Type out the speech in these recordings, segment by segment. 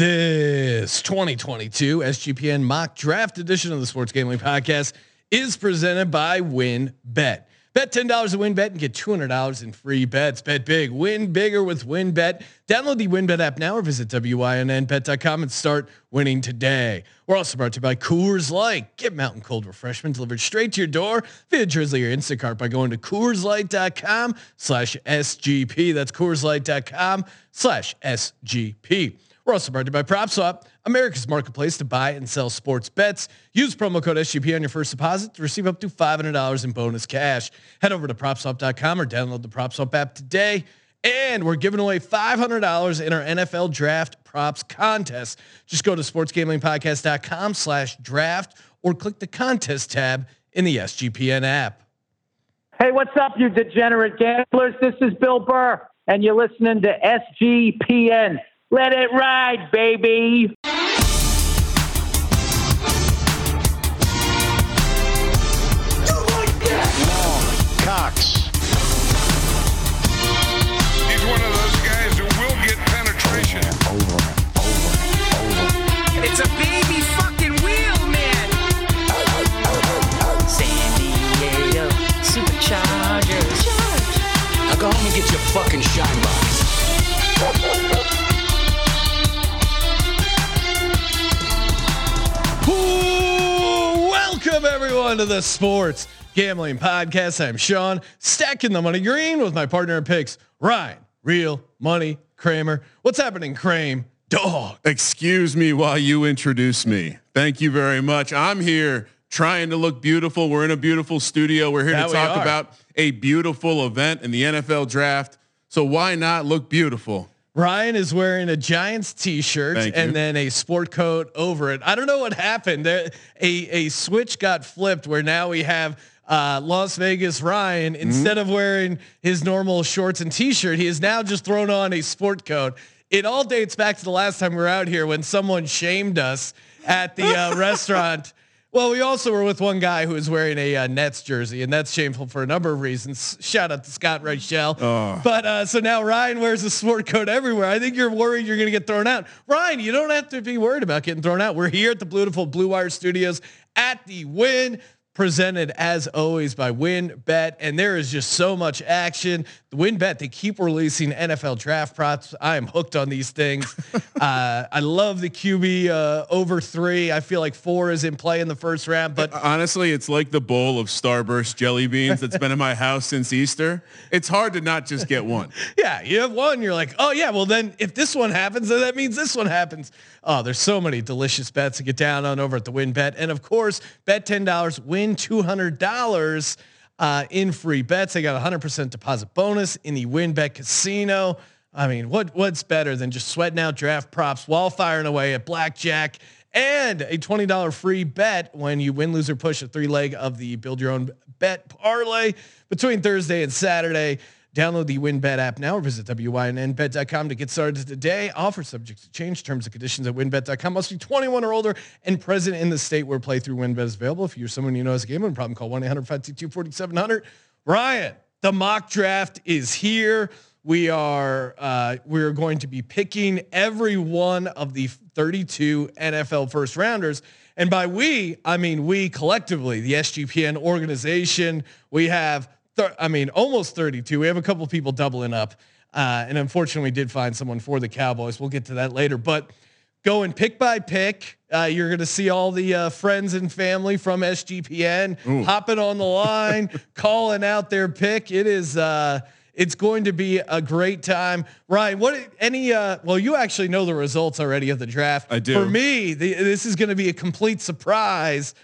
This 2022 SGPN mock draft edition of the Sports Gambling Podcast is presented by Win Bet Bet $10 to WynnBET and get $200 in free bets. Bet big, win bigger with WynnBET. Download the WynnBET app now or visit WYNNBet.com and start winning today. We're also brought to you by Coors Light. Get mountain cold refreshment delivered straight to your door via Drizly or Instacart by going to CoorsLight.com slash SGP. That's CoorsLight.com slash SGP. We're also brought to you by PropSwap, America's marketplace to buy and sell sports bets. Use promo code SGP on your first deposit to receive up to $500 in bonus cash. Head over to PropSwap.com or download the PropSwap app today. And we're giving away $500 in our NFL draft props contest. Just go to sportsgamblingpodcast.com slash draft or click the contest tab in the SGPN app. Hey, what's up, you degenerate gamblers? This is Bill Burr, and you're listening to SGPN. Let it ride, baby. Cox. He's one of those guys who will get penetration. Over, over, over. It's a baby fucking wheel, man. San Diego Superchargers. Now go home and get your fucking shine box. Welcome to the Sports Gambling Podcast. I'm Sean, stacking the money green with my partner in picks, Ryan, Real Money Kramer. What's happening, Kramer? Dog. Excuse me while you introduce me. Thank you very much. I'm here trying to look beautiful. We're in a beautiful studio. We're here That to we talk are. about a beautiful event in the NFL draft. So why not look beautiful? Ryan is wearing a Giants t-shirt and then a sport coat over it. I don't know what happened. There, a a switch got flipped where now we have uh, Las Vegas Ryan Mm-hmm. instead of wearing his normal shorts and t-shirt, he has now just thrown on a sport coat. It all dates back to the last time we were out here when someone shamed us at the uh, restaurant. Well, we also were with one guy who was wearing a uh, Nets jersey, and that's shameful for a number of reasons. Shout out to Scott Reichel. But uh, so now Ryan wears a sport coat everywhere. I think you're worried you're going to get thrown out. Ryan, you don't have to be worried about getting thrown out. We're here at the beautiful Blue Wire Studios at the Wynn. Presented as always by WynnBET, and there is just so much action. The WynnBET they keep releasing NFL draft props. I am hooked on these things. uh, I love the QB uh, over three. I feel like four is in play in the first round, but Honestly, it's like the bowl of Starburst jelly beans that's been in my house since Easter. It's hard to not just get one. Yeah, you have one. You're like, oh yeah. Well, then if this one happens, then that means this one happens. Oh, there's so many delicious bets to get down on over at the WynnBET, and of course, bet ten dollars, win hundred dollars uh, in free bets. They got a hundred percent deposit bonus in the WynnBET Casino. I mean, what what's better than just sweating out draft props while firing away at blackjack? And a twenty dollar free bet when you win, lose, or push a three leg of the build your own bet parlay between Thursday and Saturday. Download the WynnBET app now or visit WYNNBet.com to get started today. Offer subject to change. Terms and conditions at WynnBET.com. Must be 21 or older and present in the state where playthrough WynnBET is available. If you're someone you know has a gambling problem, call 1-800-522-4700. Ryan, the mock draft is here. We are uh, we're going to be picking every one of the 32 NFL first rounders. And by we, I mean we collectively, the SGPN organization. We have, I mean, almost 32. We have a couple of people doubling up. Uh, and unfortunately, we did find someone for the Cowboys. We'll get to that later. But going pick by pick, uh, you're going to see all the uh, friends and family from SGPN hopping on the line, calling out their pick. It is. Uh, it's going to be a great time, Ryan. What any? Uh, well, you actually know the results already of the draft. I do. For me, the, this is going to be a complete surprise.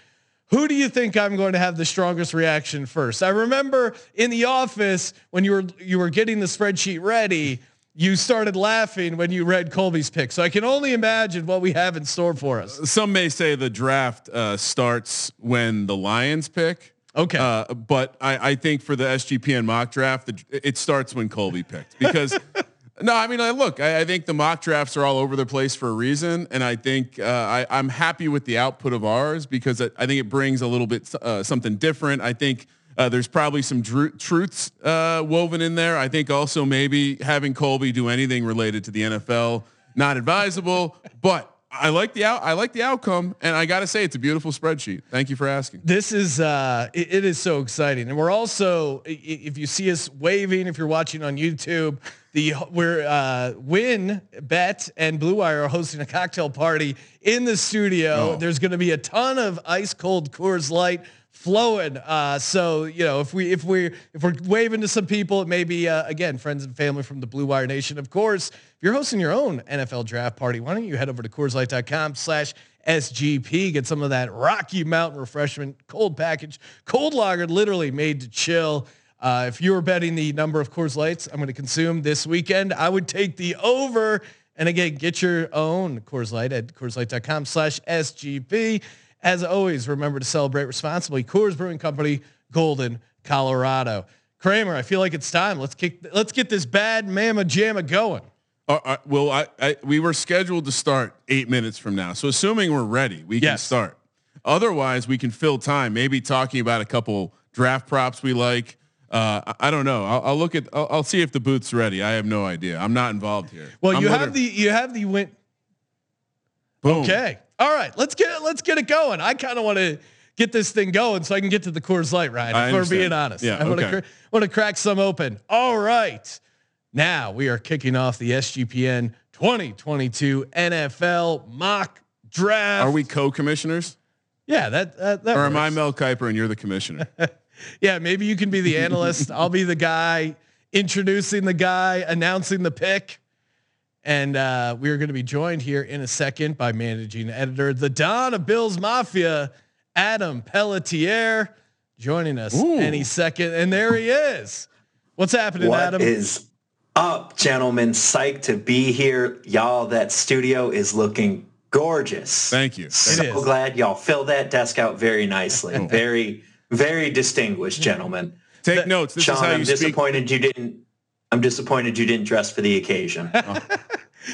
Who do you think I'm going to have the strongest reaction first? I remember in the office when you were you were getting the spreadsheet ready, you started laughing when you read Colby's pick. So I can only imagine what we have in store for us. Some may say the draft uh, starts when the Lions pick. Okay. Uh, but I, I think for the SGPN mock draft, the, it starts when Colby picked because no, I mean, I look, I, I think the mock drafts are all over the place for a reason. And I think uh, I, I'm happy with the output of ours because I, I think it brings a little bit uh, something different. I think uh, there's probably some dru- truths uh, woven in there. I think also maybe having Colby do anything related to the NFL not advisable, but I like the out. I like the outcome, and I got to say, it's a beautiful spreadsheet. Thank you for asking. This is uh, it, it is so exciting, and we're also if you see us waving, if you're watching on YouTube, the we're uh, Win Bet and Blue Wire are hosting a cocktail party in the studio. Oh. There's going to be a ton of ice cold Coors Light flowing. Uh, so you know if we if we if we're waving to some people, it may be uh, again friends and family from the Blue Wire Nation. Of course, if you're hosting your own NFL draft party, why don't you head over to CoorsLight.com/slash SGP. Get some of that Rocky Mountain refreshment cold package, cold lager, literally made to chill. Uh, if you were betting the number of Coors Lights I'm going to consume this weekend, I would take the over. And again, get your own Coors Light at CoorsLight.com slash SGP. As always, remember to celebrate responsibly. Coors Brewing Company, Golden, Colorado. Kramer, I feel like it's time. Let's kick. Let's get this bad mama jamma going. Uh, uh, well, I, I we were scheduled to start eight minutes from now, so assuming we're ready, we can start. Otherwise, we can fill time, maybe talking about a couple draft props we like. Uh, I, I don't know. I'll, I'll look at. I'll, I'll see if the booth's ready. I have no idea. I'm not involved here. Well, I'm you have the you have the win. boom. Okay. All right. Let's get let's get it going. I kind of want to get this thing going so I can get to the Coors Light, Ryan. I If we're being honest, Yeah, I want to okay. want to crack some open. All right. Now we are kicking off the SGPN 2022 NFL mock draft. Are we co-commissioners, Yeah, that that, that or am I. Mel Kiper and you're the commissioner? Yeah, maybe you can be the analyst. I'll be the guy introducing the guy, announcing the pick. And uh, we are going to be joined here in a second by managing editor, the Don of Bills Mafia, Adam Pelletier, joining us Ooh. any second. And there he is. What's happening, What Adam? is up, gentlemen? Psyched to be here. Y'all, that studio is looking gorgeous. Thank you. So glad y'all filled that desk out very nicely. Very, very distinguished, gentlemen. Take notes. This Sean, is how you I'm speak. disappointed you didn't. I'm disappointed you didn't dress for the occasion.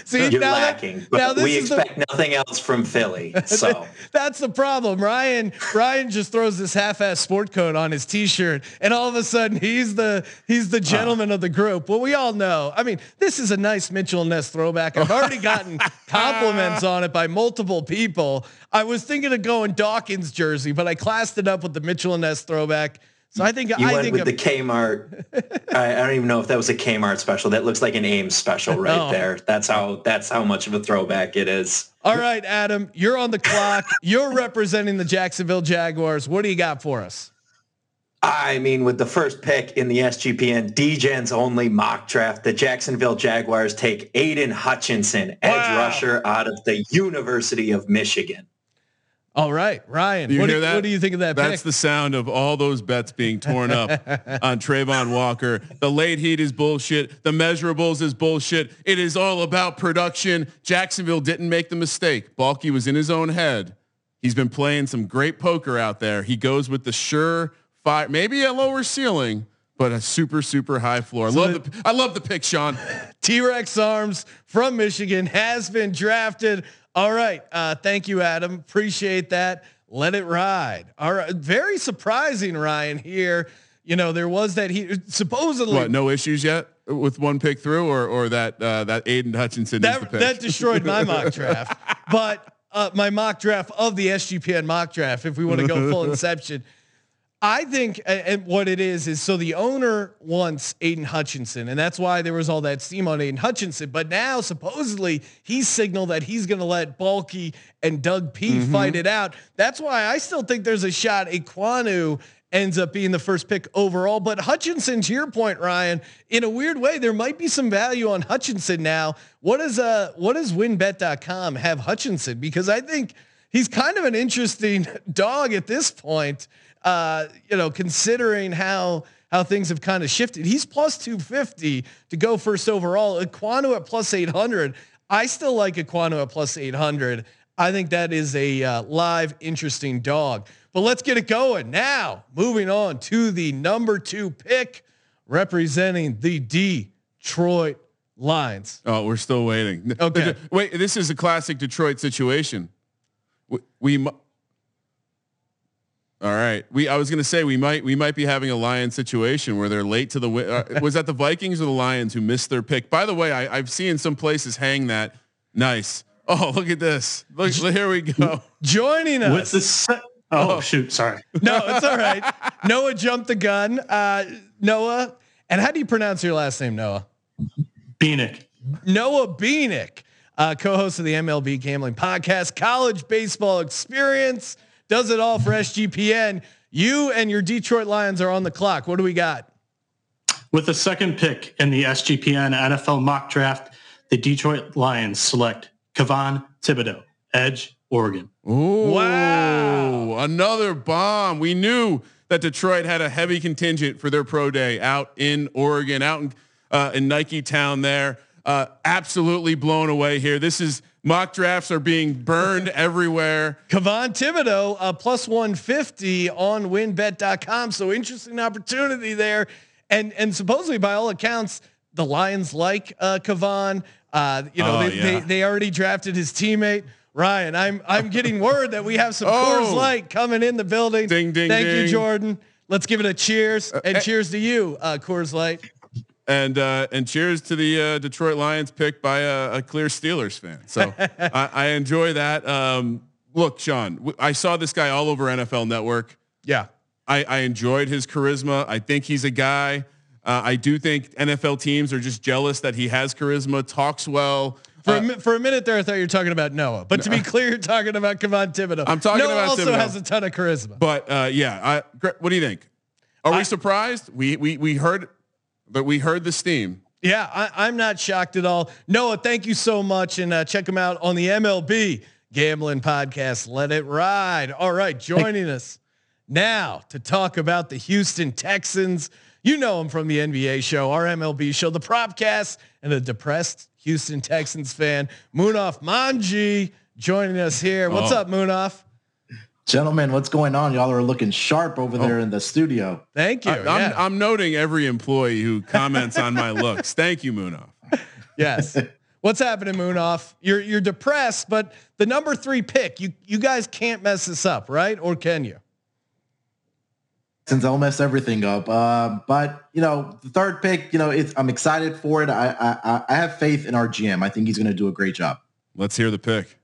See, You're now that- lacking, now but we is the- expect nothing else from Philly. So That's the problem. Ryan Ryan just throws this half-ass sport coat on his t-shirt, and all of a sudden he's the he's the ah. gentleman of the group. Well, we all know. I mean, this is a nice Mitchell and Ness throwback. I've already gotten compliments on it by multiple people. I was thinking of going Dawkins jersey, but I classed it up with the Mitchell and Ness throwback. So I think you I went think with the Kmart. I, I don't even know if that was a Kmart special. That looks like an Ames special right Oh. there. That's how. That's how much of a throwback it is. all right, Adam, you're on the clock. You're representing the Jacksonville Jaguars. What do you got for us? I mean, with the first pick in the SGPN DGen's only mock draft, the Jacksonville Jaguars take Aidan Hutchinson, edge Wow. rusher out of the University of Michigan. All right, Ryan. You what, hear do, that? what do you think of that That's pick? the sound of all those bets being torn up on Travon Walker. The late heat is bullshit. The measurables is bullshit. It is all about production. Jacksonville didn't make the mistake. Baalke was in his own head. He's been playing some great poker out there. He goes with the sure fire, maybe a lower ceiling, but a super super high floor. I love the I love the pick, Sean. T-Rex Arms from Michigan has been drafted. All right. Uh, thank you, Adam. Appreciate that. Let it ride. All right. Very surprising, Ryan, here. You know, there was that he supposedly What? No issues yet with one pick through, or or that uh, that Aidan Hutchinson that, that destroyed my mock draft. But uh, my mock draft of the SGPN mock draft, if we want to go full inception, I think, and what it is, is so the owner wants Aidan Hutchinson, and that's why there was all that steam on Aidan Hutchinson. But now, supposedly, he's signaled that he's going to let Baalke and Doug P fight it out. That's why I still think there's a shot Ekwonu ends up being the first pick overall. But Hutchinson, to your point, Ryan, in a weird way, there might be some value on Hutchinson now. What does uh what does wynnbet.com have Hutchinson? Because I think he's kind of an interesting dog at this point. Uh, you know, considering how how things have kind of shifted. He's plus 250 to go first overall. Ekwonu at plus 800. I still like Ekwonu at plus 800. I think that is a uh, live, interesting dog. But let's get it going now. Moving on to the number two pick, representing the Detroit Lions. Oh, we're still waiting. Okay. Wait, this is a classic Detroit situation. We, we all right. We I was gonna say we might we might be having a Lions situation where they're late to the win. Uh, was that the Vikings or the Lions who missed their pick? By the way, I, I've seen some places hang that Nice. Oh, look at this. Look, here we go. Joining us. With the se- oh, shoot, sorry. no, it's all right. Noah jumped the gun. Uh, Noah, and how do you pronounce your last name, Noah? Beanick. Noah Beanick, uh, co-host of the MLB Gambling Podcast, College Baseball Experience, does it all for SGPN. You and your Detroit Lions are on the clock. What do we got? With the second pick in the SGPN NFL mock draft, the Detroit Lions select Kayvon Thibodeaux, Edge, Oregon. Ooh, Wow. Another bomb. We knew that Detroit had a heavy contingent for their pro day out in Oregon, out in, uh, in Nike Town there. Uh, absolutely blown away here. This is mock drafts are being burned everywhere. Kayvon Thibodeaux, uh, plus 150 on wynnbet.com. So interesting opportunity there. And, and supposedly by all accounts, the Lions like uh, Kayvon. Uh, you know, Oh, they, they, yeah. they already drafted his teammate. Ryan, I'm I'm getting word that we have some Oh. Coors Light coming in the building. Ding, ding, Thank you. Jordan. Let's give it a cheers and eh. cheers to you, uh, Coors Light. And uh, and cheers to the uh, Detroit Lions pick by a, a clear Steelers fan. So I, I enjoy that. Um, look, Sean, w- I saw this guy all over NFL Network. Yeah. I, I enjoyed his charisma. I think he's a guy. Uh, I do think NFL teams are just jealous that he has charisma, talks well. For, Uh, a, mi- for a minute there, I thought you were talking about Noah. But to be clear, you're talking about Kayvon Thibodeaux. I'm talking Noah about also Thibodeaux. has a ton of charisma. but uh, yeah, I, what do you think? Are I- we surprised? We we we heard, but we heard the steam. Yeah, I, I'm not shocked at all. Noah, thank you so much, and uh, check him out on the MLB Gambling Podcast. Let it ride. All right, joining us now to talk about the Houston Texans. You know him from the NBA show, our MLB show, the Propcast, and a depressed Houston Texans fan, Munaf Manji, joining us here. What's Oh. up, Munaf? Gentlemen, what's going on? Y'all are looking sharp over there in the studio. Thank you. I, I'm, yeah. I'm noting every employee who comments on my looks. Thank you, Munaf. Yes. What's happening, Munaf? You're you're depressed, but the number three pick, you you guys can't mess this up, right? Or can you? Since I'll mess everything up, uh, but you know the third pick, you know it's, I'm excited for it. I, I I- I have faith in our GM. I think he's going to do a great job. Let's hear the pick.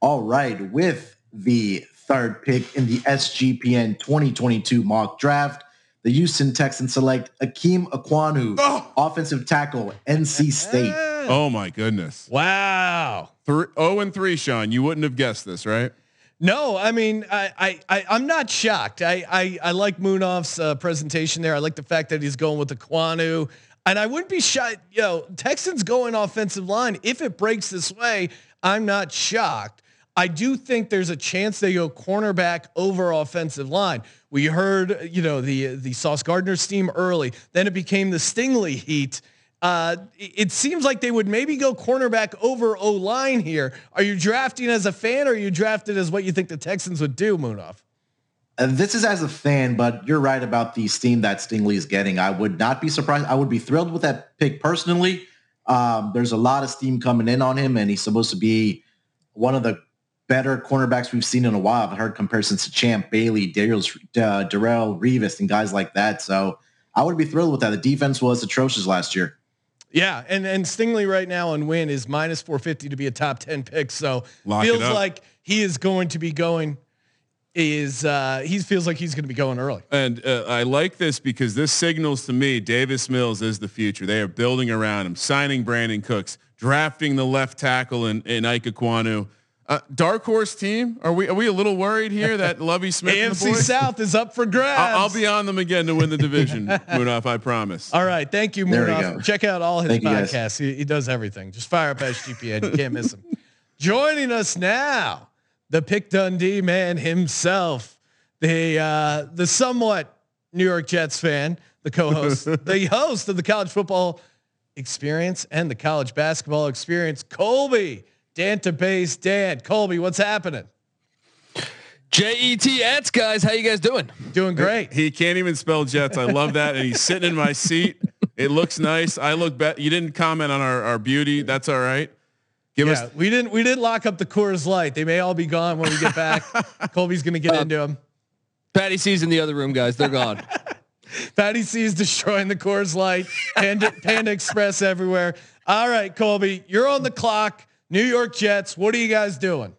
All right, with the third pick in the SGPN 2022 mock draft, the Houston Texans select Ikem Ekwonu, Oh. offensive tackle, NC State. Oh my goodness. Wow. Three, oh and three, Sean. You wouldn't have guessed this, right? No, I mean, I, I, I I'm not shocked. I, I, I like Munaf's uh, presentation there. I like the fact that he's going with the Quanu, and I wouldn't be shocked. You know, Texans going offensive line. If it breaks this way, I'm not shocked. I do think there's a chance they go cornerback over offensive line. We heard, you know, the the Sauce Gardner steam early. Then it became the Stingley heat. Uh, it seems like they would maybe go cornerback over O line here. Are you drafting as a fan, or are you drafted as what you think the Texans would do, Munaf? And this is as a fan, but you're right about the steam that Stingley is getting. I would not be surprised. I would be thrilled with that pick personally. Um, there's a lot of steam coming in on him, and he's supposed to be one of the better cornerbacks we've seen in a while. I've heard comparisons to Champ Bailey, Darrelle, uh, Darrelle Revis, and guys like that. So I would be thrilled with that. The defense was atrocious last year. Yeah, and and Stingley right now on win is minus 450 to be a top 10 pick. So Lock feels like he is going to be going. Is uh he feels like he's going to be going early. And uh, I like this because this signals to me Davis Mills is the future. They are building around him, signing Brandin Cooks, drafting the left tackle in, in Ike Ekwonu. Uh, dark horse team. Are we are we a little worried here that Lovie Smith and the AFC boys? South is up for grabs. I'll, I'll be on them again to win the division, Munaf. I promise. All right, thank you, There we Munaf. Check out all his Thank podcasts. He, he does everything. Just fire up SGPN. You can't miss him. Joining us now, the Pick Dundee man himself, the uh, the somewhat New York Jets fan, the co-host, the host of the college football experience and the college basketball experience, Colby Danta Base Dan. Colby, what's happening? J E T S guys, how you guys doing? Doing great. He can't even spell Jets. I love that, and he's sitting in my seat. It looks nice. I look bet. You didn't comment on our, our beauty. That's all right. Give Yeah, us we didn't we didn't lock up the Coors Light. They may all be gone when we get back. Colby's gonna get um, into them. Patty C's in the other room, guys. They're gone. Patty C is destroying the Coors Light. Panda, Panda Express everywhere. All right, Colby, you're on the clock. New York Jets. What are you guys doing?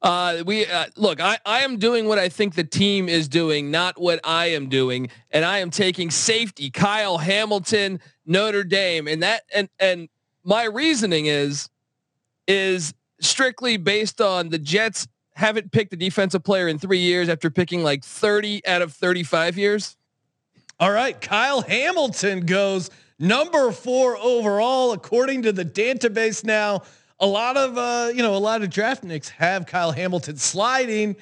Uh, we uh, look. I, I am doing what I think the team is doing, not what I am doing, and I am taking safety. Kyle Hamilton, Notre Dame, and that and and my reasoning is is strictly based on the Jets haven't picked a defensive player in three years after picking like 30 out of 35 years. All right, Kyle Hamilton goes number four overall according to the database now a lot of uh, you know a lot of draft nicks have Kyle Hamilton sliding,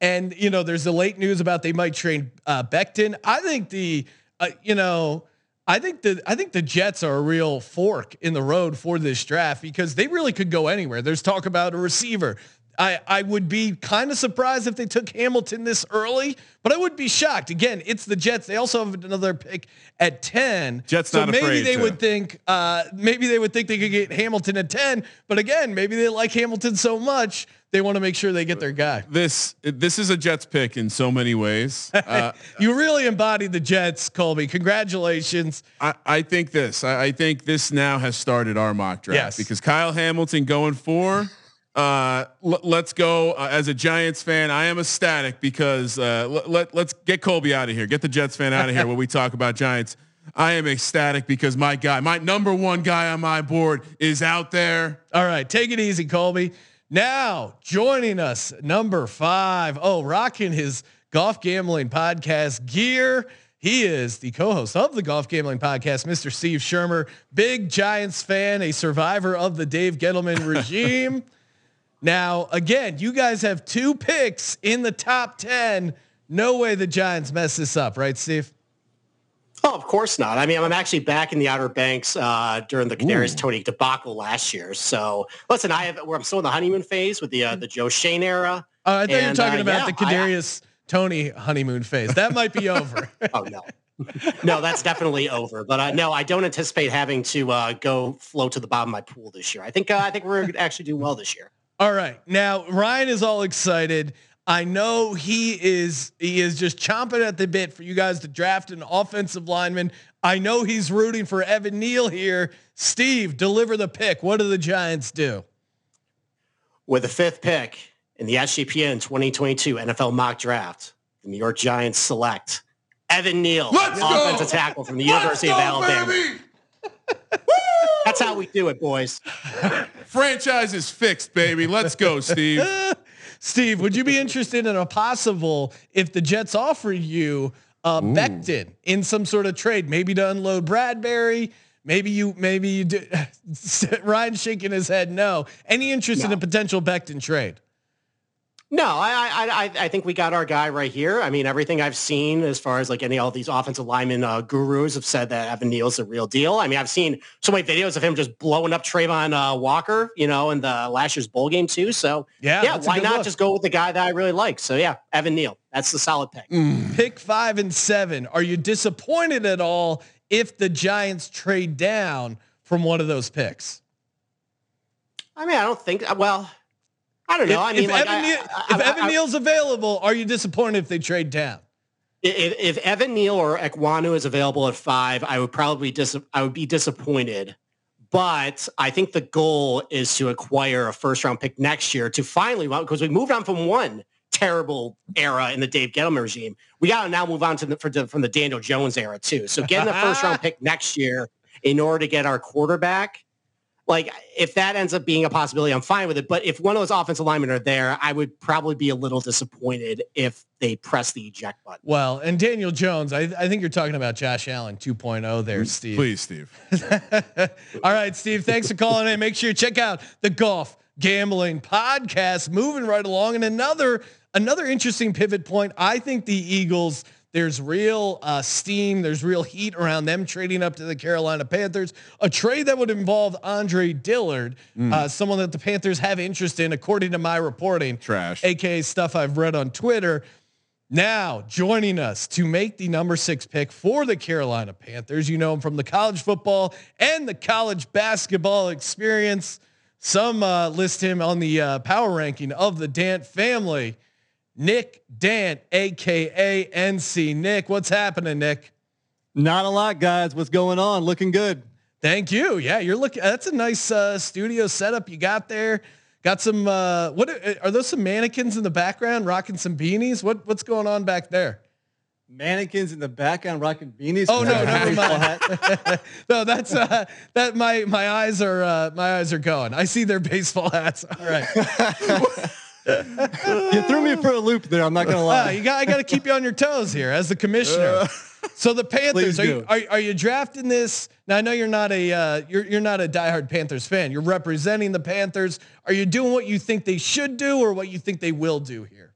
and you know there's the late news about they might trade uh, Becton. I think the uh, you know I think the I think the Jets are a real fork in the road for this draft because they really could go anywhere. There's talk about a receiver. I, I would be kind of surprised if they took Hamilton this early, but I would be shocked. Again, it's the Jets. They also have another pick at 10. Jets so not maybe they to. would think uh, maybe they would think they could get Hamilton at 10, but again, maybe they like Hamilton so much they want to make sure they get their guy. This this is a Jets pick in so many ways. Uh, you really embodied the Jets, Colby. Congratulations. I, I think this. I, I think this now has started our mock draft Yes. because Kyle Hamilton going for. Uh, l- let's go. Uh, as a Giants fan, I am ecstatic because uh, l- let let's get Colby out of here. Get the Jets fan out of here when we talk about Giants. I am ecstatic because my guy, my number one guy on my board, is out there. All right, take it easy, Colby. Now joining us, number five. Oh, rocking his golf gambling podcast gear. He is the co-host of the Golf Gambling Podcast, Mr. Steve Shermer, big Giants fan, a survivor of the Dave Gettleman regime. Now, again, you guys have two picks in the top 10. No way the Giants mess this up, right, Steve? Oh, of course not. I mean, I'm actually back in the Outer Banks uh, during the Kadarius Toney debacle last year. So listen, I have where I'm still in the honeymoon phase with the uh, the Joe Schoen era. Uh, I thought you were talking uh, about yeah, the Kadarius Toney honeymoon phase. That might be over. Oh no, no, that's definitely over. But uh, no, I don't anticipate having to uh, go float to the bottom of my pool this year. I think uh, I think we're actually do well this year. All right. Now Ryan is all excited. I know he is he is just chomping at the bit for you guys to draft an offensive lineman. I know he's rooting for Evan Neal here. Steve, deliver the pick. What do the Giants do? With the fifth pick in the SGPN 2022 NFL mock draft, the New York Giants select Evan Neal, Let's go! offensive tackle from the University of Alabama. That's how we do it, boys. Franchise is fixed, baby. Let's go, Steve. Steve, would you be interested in a possible if the Jets offer you uh, Becton in some sort of trade, maybe to unload Bradberry? Maybe you, maybe you do. Ryan shaking his head. No. Any interest in a potential Becton trade? No, I, I I I think we got our guy right here. I mean, everything I've seen as far as like any all these offensive lineman uh, gurus have said that Evan Neal's the real deal. I mean, I've seen so many videos of him just blowing up Travon uh, Walker, you know, in the last year's bowl game too. So Yeah, yeah, why not look. just go with the guy that I really like? So yeah, Evan Neal, that's the solid pick. Pick five and seven. Are you disappointed at all if the Giants trade down from one of those picks? I mean, I don't think. Well, I don't know. If, I mean, if like, Evan, I- if Evan Neal's available, are you disappointed if they trade down? if, if Evan Neal or Ekwonu is available at five, I would probably dis- I would be disappointed. But I think the goal is to acquire a first round pick next year to finally because we moved on from one terrible era in the Dave Gettleman regime. We got to now move on to the, for the, from the Daniel Jones era too. So getting a first round pick next year in order to get our quarterback, like if that ends up being a possibility, I'm fine with it. But if one of those offensive linemen are there, I would probably be a little disappointed if they press the eject button. Well, and Daniel Jones, I, I think you're talking about Josh Allen 2.0 there, mm, Steve. Please, Steve. All right, Steve, thanks for calling in. Make sure you check out the Golf Gambling Podcast. Moving right along, and another another interesting pivot point. I think the Eagles. There's real uh, steam. There's real heat around them trading up to the Carolina Panthers. A trade that would involve Andre Dillard, uh, someone that the Panthers have interest in, according to my reporting. Trash. aka stuff I've read on Twitter. Now joining us to make the number six pick for the Carolina Panthers. You know him from the college football and the college basketball experience. Some uh, list him on the uh, power ranking of the Dant family. Nick Dant, aka NC. Nick, what's happening, Nick? Not a lot, guys. What's going on? Looking good. Thank you. Yeah, you're looking. That's a nice uh, studio setup you got there. Got some. Uh, what are, are those? Some mannequins in the background rocking some beanies. What what's going on back there? Mannequins in the background rocking beanies. Oh no, never mind. no, that's uh, that. My my eyes are uh, my eyes are going. I see their baseball hats. All right. you threw me for a loop there. I'm not gonna Uh, lie. you got I got to keep you on your toes here as the commissioner. so the Panthers are you, are, are you drafting this? Now I know you're not a uh, you're you're not a diehard Panthers fan. You're representing the Panthers. Are you doing what you think they should do or what you think they will do here?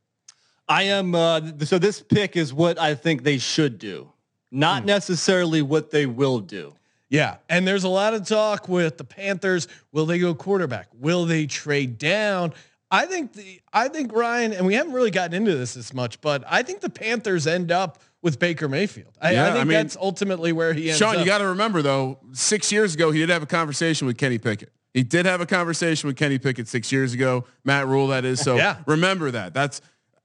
I am. Uh, so this pick is what I think they should do, not Hmm. necessarily what they will do. Yeah, and there's a lot of talk with the Panthers. Will they go quarterback? Will they trade down? I think the I think Ryan, and we haven't really gotten into this as much, but I think the Panthers end up with Baker Mayfield. I, Yeah, I I think mean, that's ultimately where he ends Sean, up. you got to remember though, six years ago he did have a conversation with Kenny Pickett. He did have a conversation with Kenny Pickett six years ago. Matt Rhule, that is. So Yeah. remember that. That's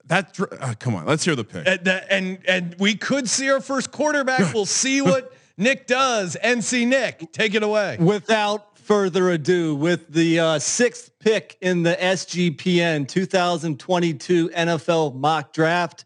that. Uh, come on, let's hear the pick. and, and and we could see our first quarterback. We'll see what Nick does. NC Nick, take it away. Without further ado, with the uh, sixth pick in the SGPN 2022 NFL mock draft,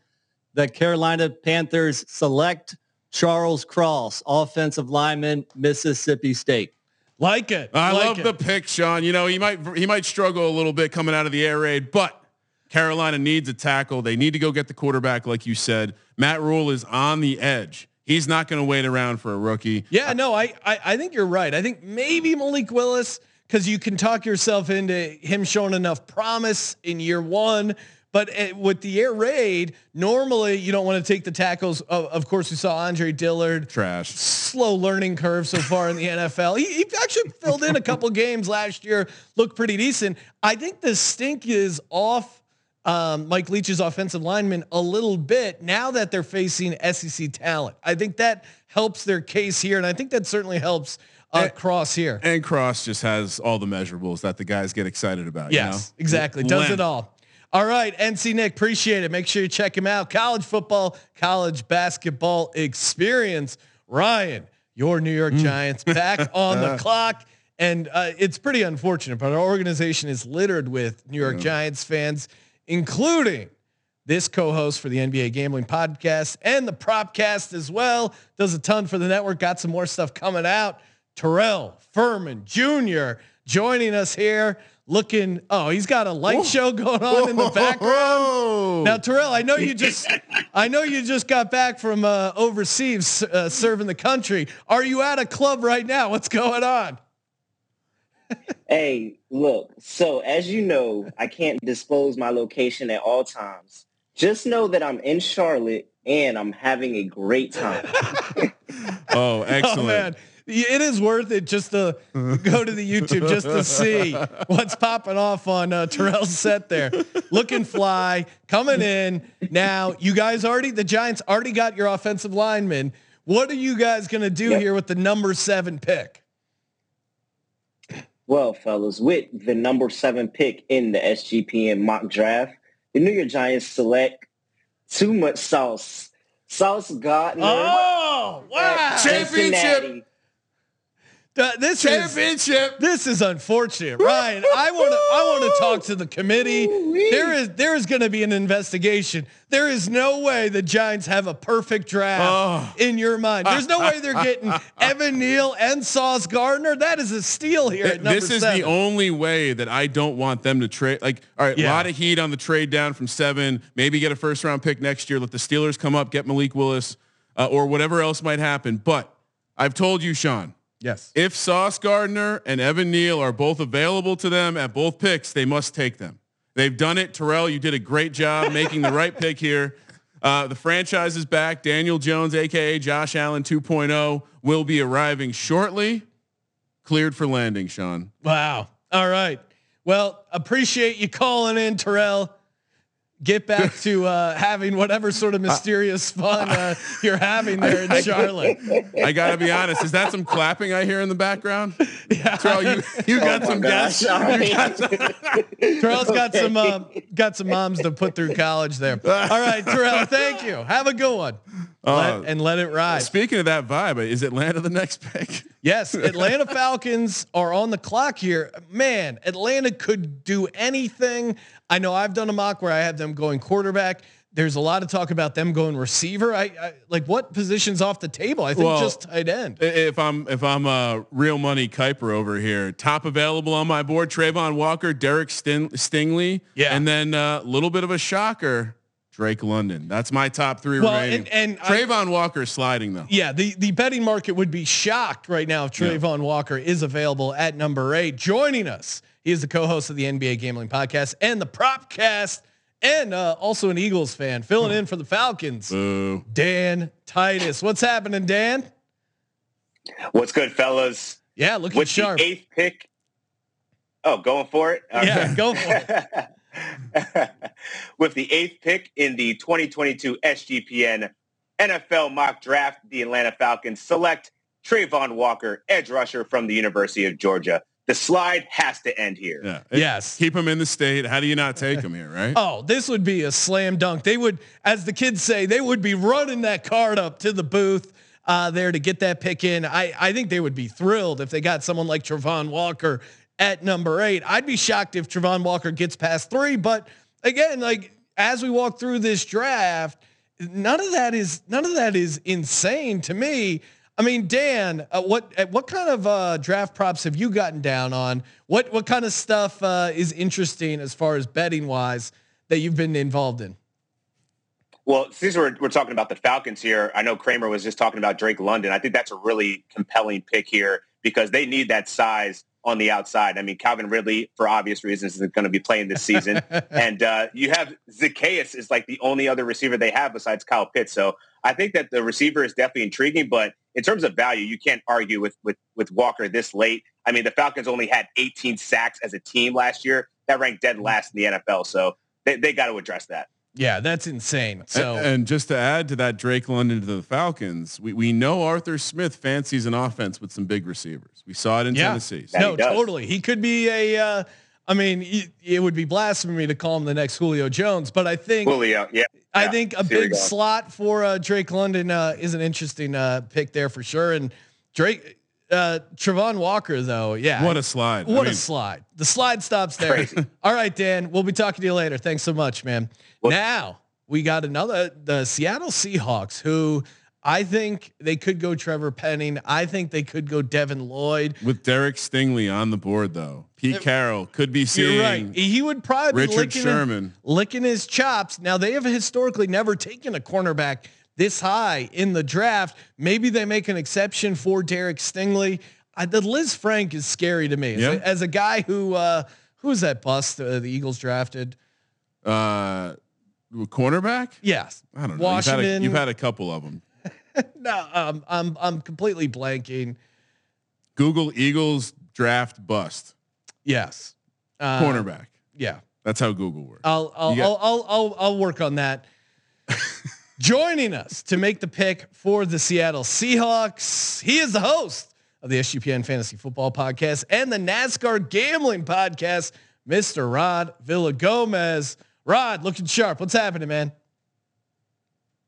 the Carolina Panthers select Charles Cross, offensive lineman, Mississippi State. Like it. I like love it. the pick, Sean. You know he might he might struggle a little bit coming out of the air raid, but Carolina needs a tackle. They need to go get the quarterback, like you said. Matt Rhule is on the edge. He's not going to wait around for a rookie. Yeah, no, I, I I think you're right. I think maybe Malik Willis because you can talk yourself into him showing enough promise in year one. But uh, with the air raid, normally you don't want to take the tackles. Of, of course, we saw Andre Dillard. Trash. Slow learning curve so far in the NFL. He, he actually filled in a couple games last year, looked pretty decent. I think the stink is off um, Mike Leach's offensive lineman a little bit now that they're facing SEC talent. I think that helps their case here, and I think that certainly helps uh, Cross here. And Cross just has all the measurables that the guys get excited about. you Yes, know? exactly. Does Length. it all. All right, NC Nick, appreciate it. Make sure you check him out. College football, college basketball experience. Ryan, your New. York Giants back on the clock. And uh, it's pretty unfortunate, but our organization is littered with New York Giants fans, including this co-host for the NBA Gambling Podcast and the Propcast as well. Does a ton for the network. Got some more stuff coming out. Terrell Furman Jr. joining us here. Looking, oh, he's got a light show going on in the background. Now, Terrell, I know you just, I know you just got back from uh, overseas uh, serving the country. Are you at a club right now? What's going on? Hey, look, so as you know, I can't disclose my location at all times. Just know that I'm in Charlotte and I'm having a great time. Oh, excellent. Oh man, it is worth it just to go to the YouTube just to see what's popping off on uh, Terrell's set there. Looking fly, coming in. Now, you guys already, the Giants already got your offensive lineman. What are you guys going to do Yep. here with the number seven pick? Well, fellas, with the number seven pick in the SGPN mock draft, the New York Giants select too much sauce. Sauce Gardner. Oh, wow. Cincinnati. Uh, this championship. Is, this is unfortunate, Ryan. I want to. I want to talk to the committee. There is there is going to be an investigation. There is no way the Giants have a perfect draft Oh. in your mind. There's no way they're getting Evan Neal and Sauce Gardner. That is a steal here at this is seven. the only way that I don't want them to trade. Like, all right, a Yeah. lot of heat on the trade down from seven. Maybe get a first round pick next year. Let the Steelers come up, get Malik Willis, uh, or whatever else might happen. But I've told you, Sean. Yes. If Sauce Gardner and Evan Neal are both available to them at both picks, they must take them. They've done it. Terrell, you did a great job making the right pick here. Uh, the franchise is back. Daniel Jones, aka Josh Allen 2.0, will be arriving shortly. Cleared for landing, Sean. Wow. All right. Well, appreciate you calling in, Terrell. Get back to uh, having whatever sort of mysterious fun uh, you're having there in Charlotte. I gotta be honest. Is that some clapping I hear in the background? Yeah. Terrell, you, you got Oh some gosh. guests. You got some- Terrell's got some uh, got some moms to put through college there. All right, Terrell, thank you. Have a good one. Uh, let, and let it ride. Speaking of that vibe, is Atlanta the next pick? Yes, Atlanta Falcons are on the clock here. Man, Atlanta could do anything. I know I've done a mock where I have them going quarterback. There's a lot of talk about them going receiver. I, I like what positions off the table? I think Well, just tight end. If I'm if I'm a real money Kiper over here, top available on my board: Travon Walker, Derek Stin- Stingley, Yeah. and then a little bit of a shocker, Drake London. That's my top three Well, remaining. and- and I- Travon Walker is sliding though. Yeah, the, the betting market would be shocked right now if Travon Walker is available at number eight. Joining us, he is the co-host of the NBA Gambling Podcast and the Propcast, and uh, also an Eagles fan, filling in for the Falcons. Boo. Dan Titus, what's happening, Dan? What's good, fellas? Yeah, looking With sharp. the eighth pick. Oh, going for it? Yeah, go for it. With the eighth pick in the 2022 SGPN NFL mock draft, the Atlanta Falcons select Travon Walker, edge rusher from the University of Georgia. The slide has to end here. Yeah. Yes. Keep him in the state. How do you not take him here, right? Oh, this would be a slam dunk. They would, as the kids say, they would be running that card up to the booth uh, there to get that pick in. I, I think they would be thrilled if they got someone like Travon Walker at number eight. I'd be shocked if Travon Walker gets past three. But again, like as we walk through this draft, none of that is none of that is insane to me. I mean, Dan, uh, what uh, what kind of uh, draft props have you gotten down on? What what kind of stuff uh, is interesting as far as betting wise that you've been involved in? Well, since we're, we're talking about the Falcons here, I know Kramer was just talking about Drake London. I think that's a really compelling pick here because they need that size on the outside. I mean, Calvin Ridley, for obvious reasons, isn't going to be playing this season. and uh, you have Zaccheaus is like the only other receiver they have besides Kyle Pitts. So I think that the receiver is definitely intriguing, but in terms of value, you can't argue with, with, with Walker this late. I mean, the Falcons only had 18 sacks as a team last year. That ranked dead last in the NFL. So they, they got to address that. Yeah, that's insane. So and, and just to add to that Drake London to the Falcons, we, we know Arthur Smith fancies an offense with some big receivers. We saw it in yeah, Tennessee. no, totally. He could be a. Uh, I mean, it, it would be blasphemy to call him the next Julio Jones, but I think Julio, yeah. I yeah. think a Here big slot for uh, Drake London uh, is an interesting uh, pick there for sure. And Drake, uh, Travon Walker, though, yeah, What a slide. I what a slide. The slide stops there. Crazy. All right, Dan, we'll be talking to you later. Thanks so much, man. now we got another the Seattle Seahawks, who I think they could go Trevor Penning. I think they could go Devin Lloyd. With Derek Stingley on the board, though, Pete Carroll could be seeing right. He would probably be Richard licking, Sherman. licking his chops. Now they have historically never taken a cornerback this high in the draft. Maybe they make an exception for Derek Stingley. I, the Lisfranc is scary to me as, Yeah. a, as a guy who uh, who was that bust uh, the Eagles drafted. Uh, cornerback? Yes, I don't know. You've had, a, Washington. you've had a couple of them. no, um, I'm I'm completely blanking. Google Eagles draft bust. Yes, uh, Cornerback. Yeah, That's how Google works. I'll I'll, got- I'll I'll I'll I'll work on that. Joining us to make the pick for the Seattle Seahawks, he is the host of the SGPN Fantasy Football Podcast and the NASCAR Gambling Podcast, Mr. Rod Villa Gomez. Rod, looking sharp. What's happening, man?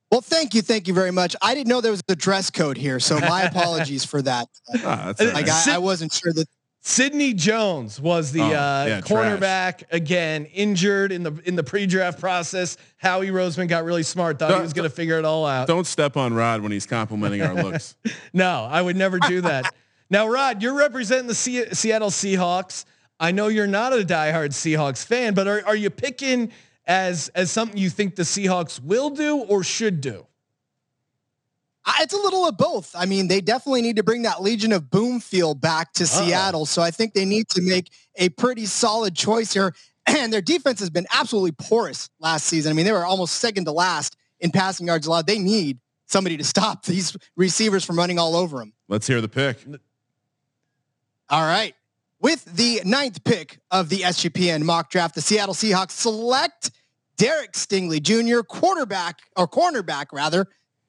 Well, thank you, thank you very much. I didn't know there was a dress code here, so my apologies for that. Ah, that's like I, I wasn't sure that. Sidney Jones was the Oh, uh, yeah, cornerback again, injured in the in the pre-draft process. Howie Roseman got really smart, thought he Don't- was going to figure it all out. Don't step on Rod when he's complimenting our looks. No, I would never do that. now, Rod, you're representing the Se- Seattle Seahawks. I know you're not a diehard Seahawks fan, but are, are you picking as as something you think the Seahawks will do or should do? I- It's a little of both. I mean, they definitely need to bring that Legion of Boom feel back to Seattle. So I think they need to make a pretty solid choice here. And their defense has been absolutely porous last season. I mean, they were almost second to last in passing yards allowed. They need somebody to stop these receivers from running all over them. Let's hear the pick. All right. With the ninth pick of the SGPN mock draft, the Seattle Seahawks select Derek Stingley Jr., quarterback or cornerback rather,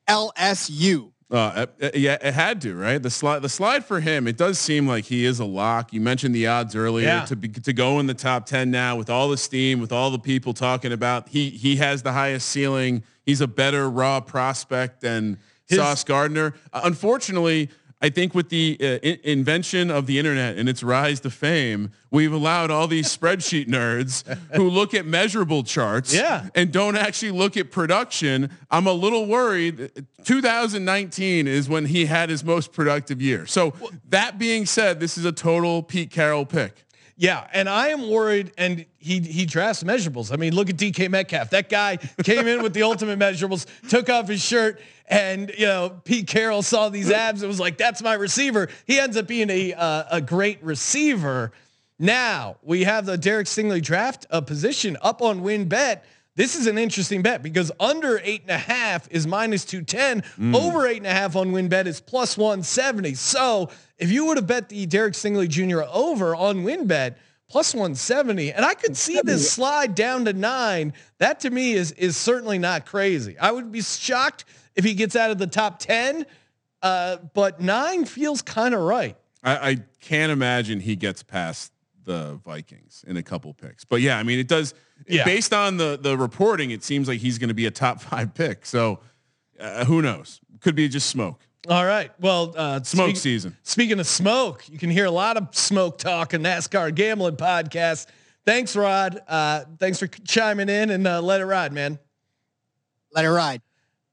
LSU. Uh, uh, yeah, it had to, right? The slide, the slide for him, it does seem like he is a lock. You mentioned the odds earlier Yeah. to be, to go in the top 10 now with all the steam, with all the people talking about he, he has the highest ceiling. He's a better raw prospect than His- Sauce Gardner. Uh, unfortunately, I think with the uh, in- invention of the internet and its rise to fame, we've allowed all these spreadsheet nerds who look at measurable charts Yeah. and don't actually look at production. I'm a little worried. 2019 is when he had his most productive year. So that being said, this is a total Pete Carroll pick. Yeah, and I am worried. And he he drafts measurables. I mean, look at DK Metcalf. That guy came in with the ultimate measurables, took off his shirt, and you know Pete Carroll saw these abs and was like, "That's my receiver." He ends up being a uh, a great receiver. Now we have the Derek Stingley draft a position up on WynnBET. This is an interesting bet because under eight and a half is minus 210. Over eight and a half on WynnBET is plus 170. So if you would have bet the Derek Stingley Jr. over on WynnBET, plus 170, and I could see this slide down to nine. That to me is is certainly not crazy. I would be shocked if he gets out of the top 10, uh, but nine feels kind of right. I, I can't imagine he gets past the Vikings in a couple picks. But yeah, I mean, it does. Yeah. Based on the the reporting, it seems like he's going to be a top five pick. So uh, who knows? Could be just smoke. All right. Well, uh, Smoke speak- season. Speaking of smoke, you can hear a lot of smoke talk in NASCAR gambling podcast. Thanks, Rod. Uh, thanks for chiming in and uh, let it ride, man. Let it ride.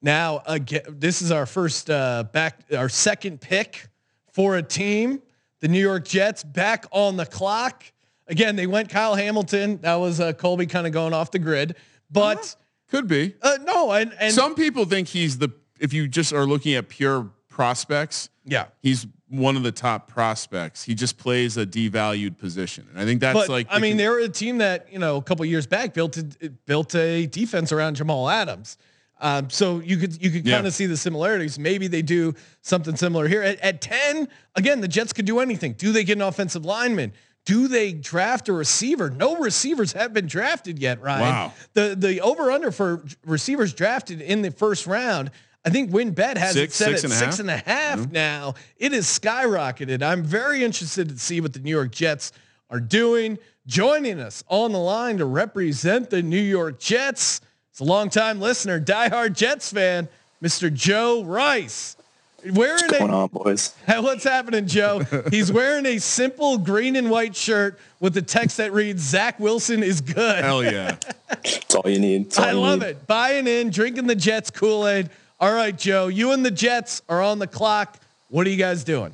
Now, again, this is our first uh, back, our second pick for a team. The New York Jets back on the clock. Again, they went Kyle Hamilton. That was uh, Colby kind of going off the grid, but Could be. uh, no, and and Some people think he's the. If you just are looking at pure prospects, yeah, he's one of the top prospects. He just plays a devalued position, and I think that's but like. I mean, they were a team that you know a couple years back built a, built a defense around Jamal Adams. Um, so you could you could Yeah. kind of see the similarities. Maybe they do something similar here at, at ten. Again, the Jets could do anything. Do they get an offensive lineman? Do they draft a receiver? No receivers have been drafted yet, Ryan. Wow. The the over under for receivers drafted in the first round. I think WynnBET has Six, it set six at and six half? and a half now. It is skyrocketed. I'm very interested to see what the New York Jets are doing. Joining us on the line to represent the New York Jets. It's a longtime listener, diehard Jets fan, Mr. Joe Rice. Wearing What's going a, on, boys? What's happening, Joe? He's wearing a simple green and white shirt with the text that reads "Zach Wilson is good." hell yeah. That's all you need. All I you love need. it. Buying in, drinking the Jets Kool Aid. All right, Joe, you and the Jets are on the clock. What are you guys doing?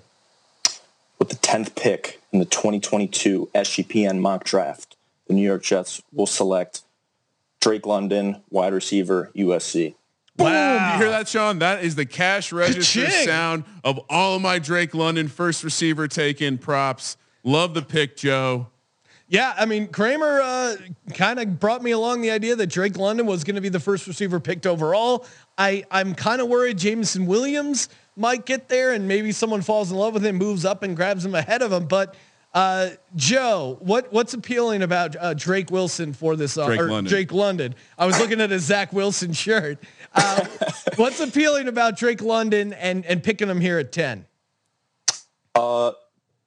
With the 10th pick in the 2022 SGPN mock draft, the New York Jets will select Drake London, wide receiver, USC. Boom! You hear that, Sean? That is the cash register Ka-ching. sound of all of my Drake London first receiver taken props. Love the pick, Joe. Yeah, I mean Kramer uh, kind of brought me along the idea that Drake London was going to be the first receiver picked overall. I I'm kind of worried Jameson Williams might get there and maybe someone falls in love with him, moves up and grabs him ahead of him. But uh, Joe, what what's appealing about uh, Drake Wilson for this? Uh, Drake or London. Drake London. I was looking at a Zach Wilson shirt. Uh, what's appealing about Drake London and and picking him here at ten? Uh,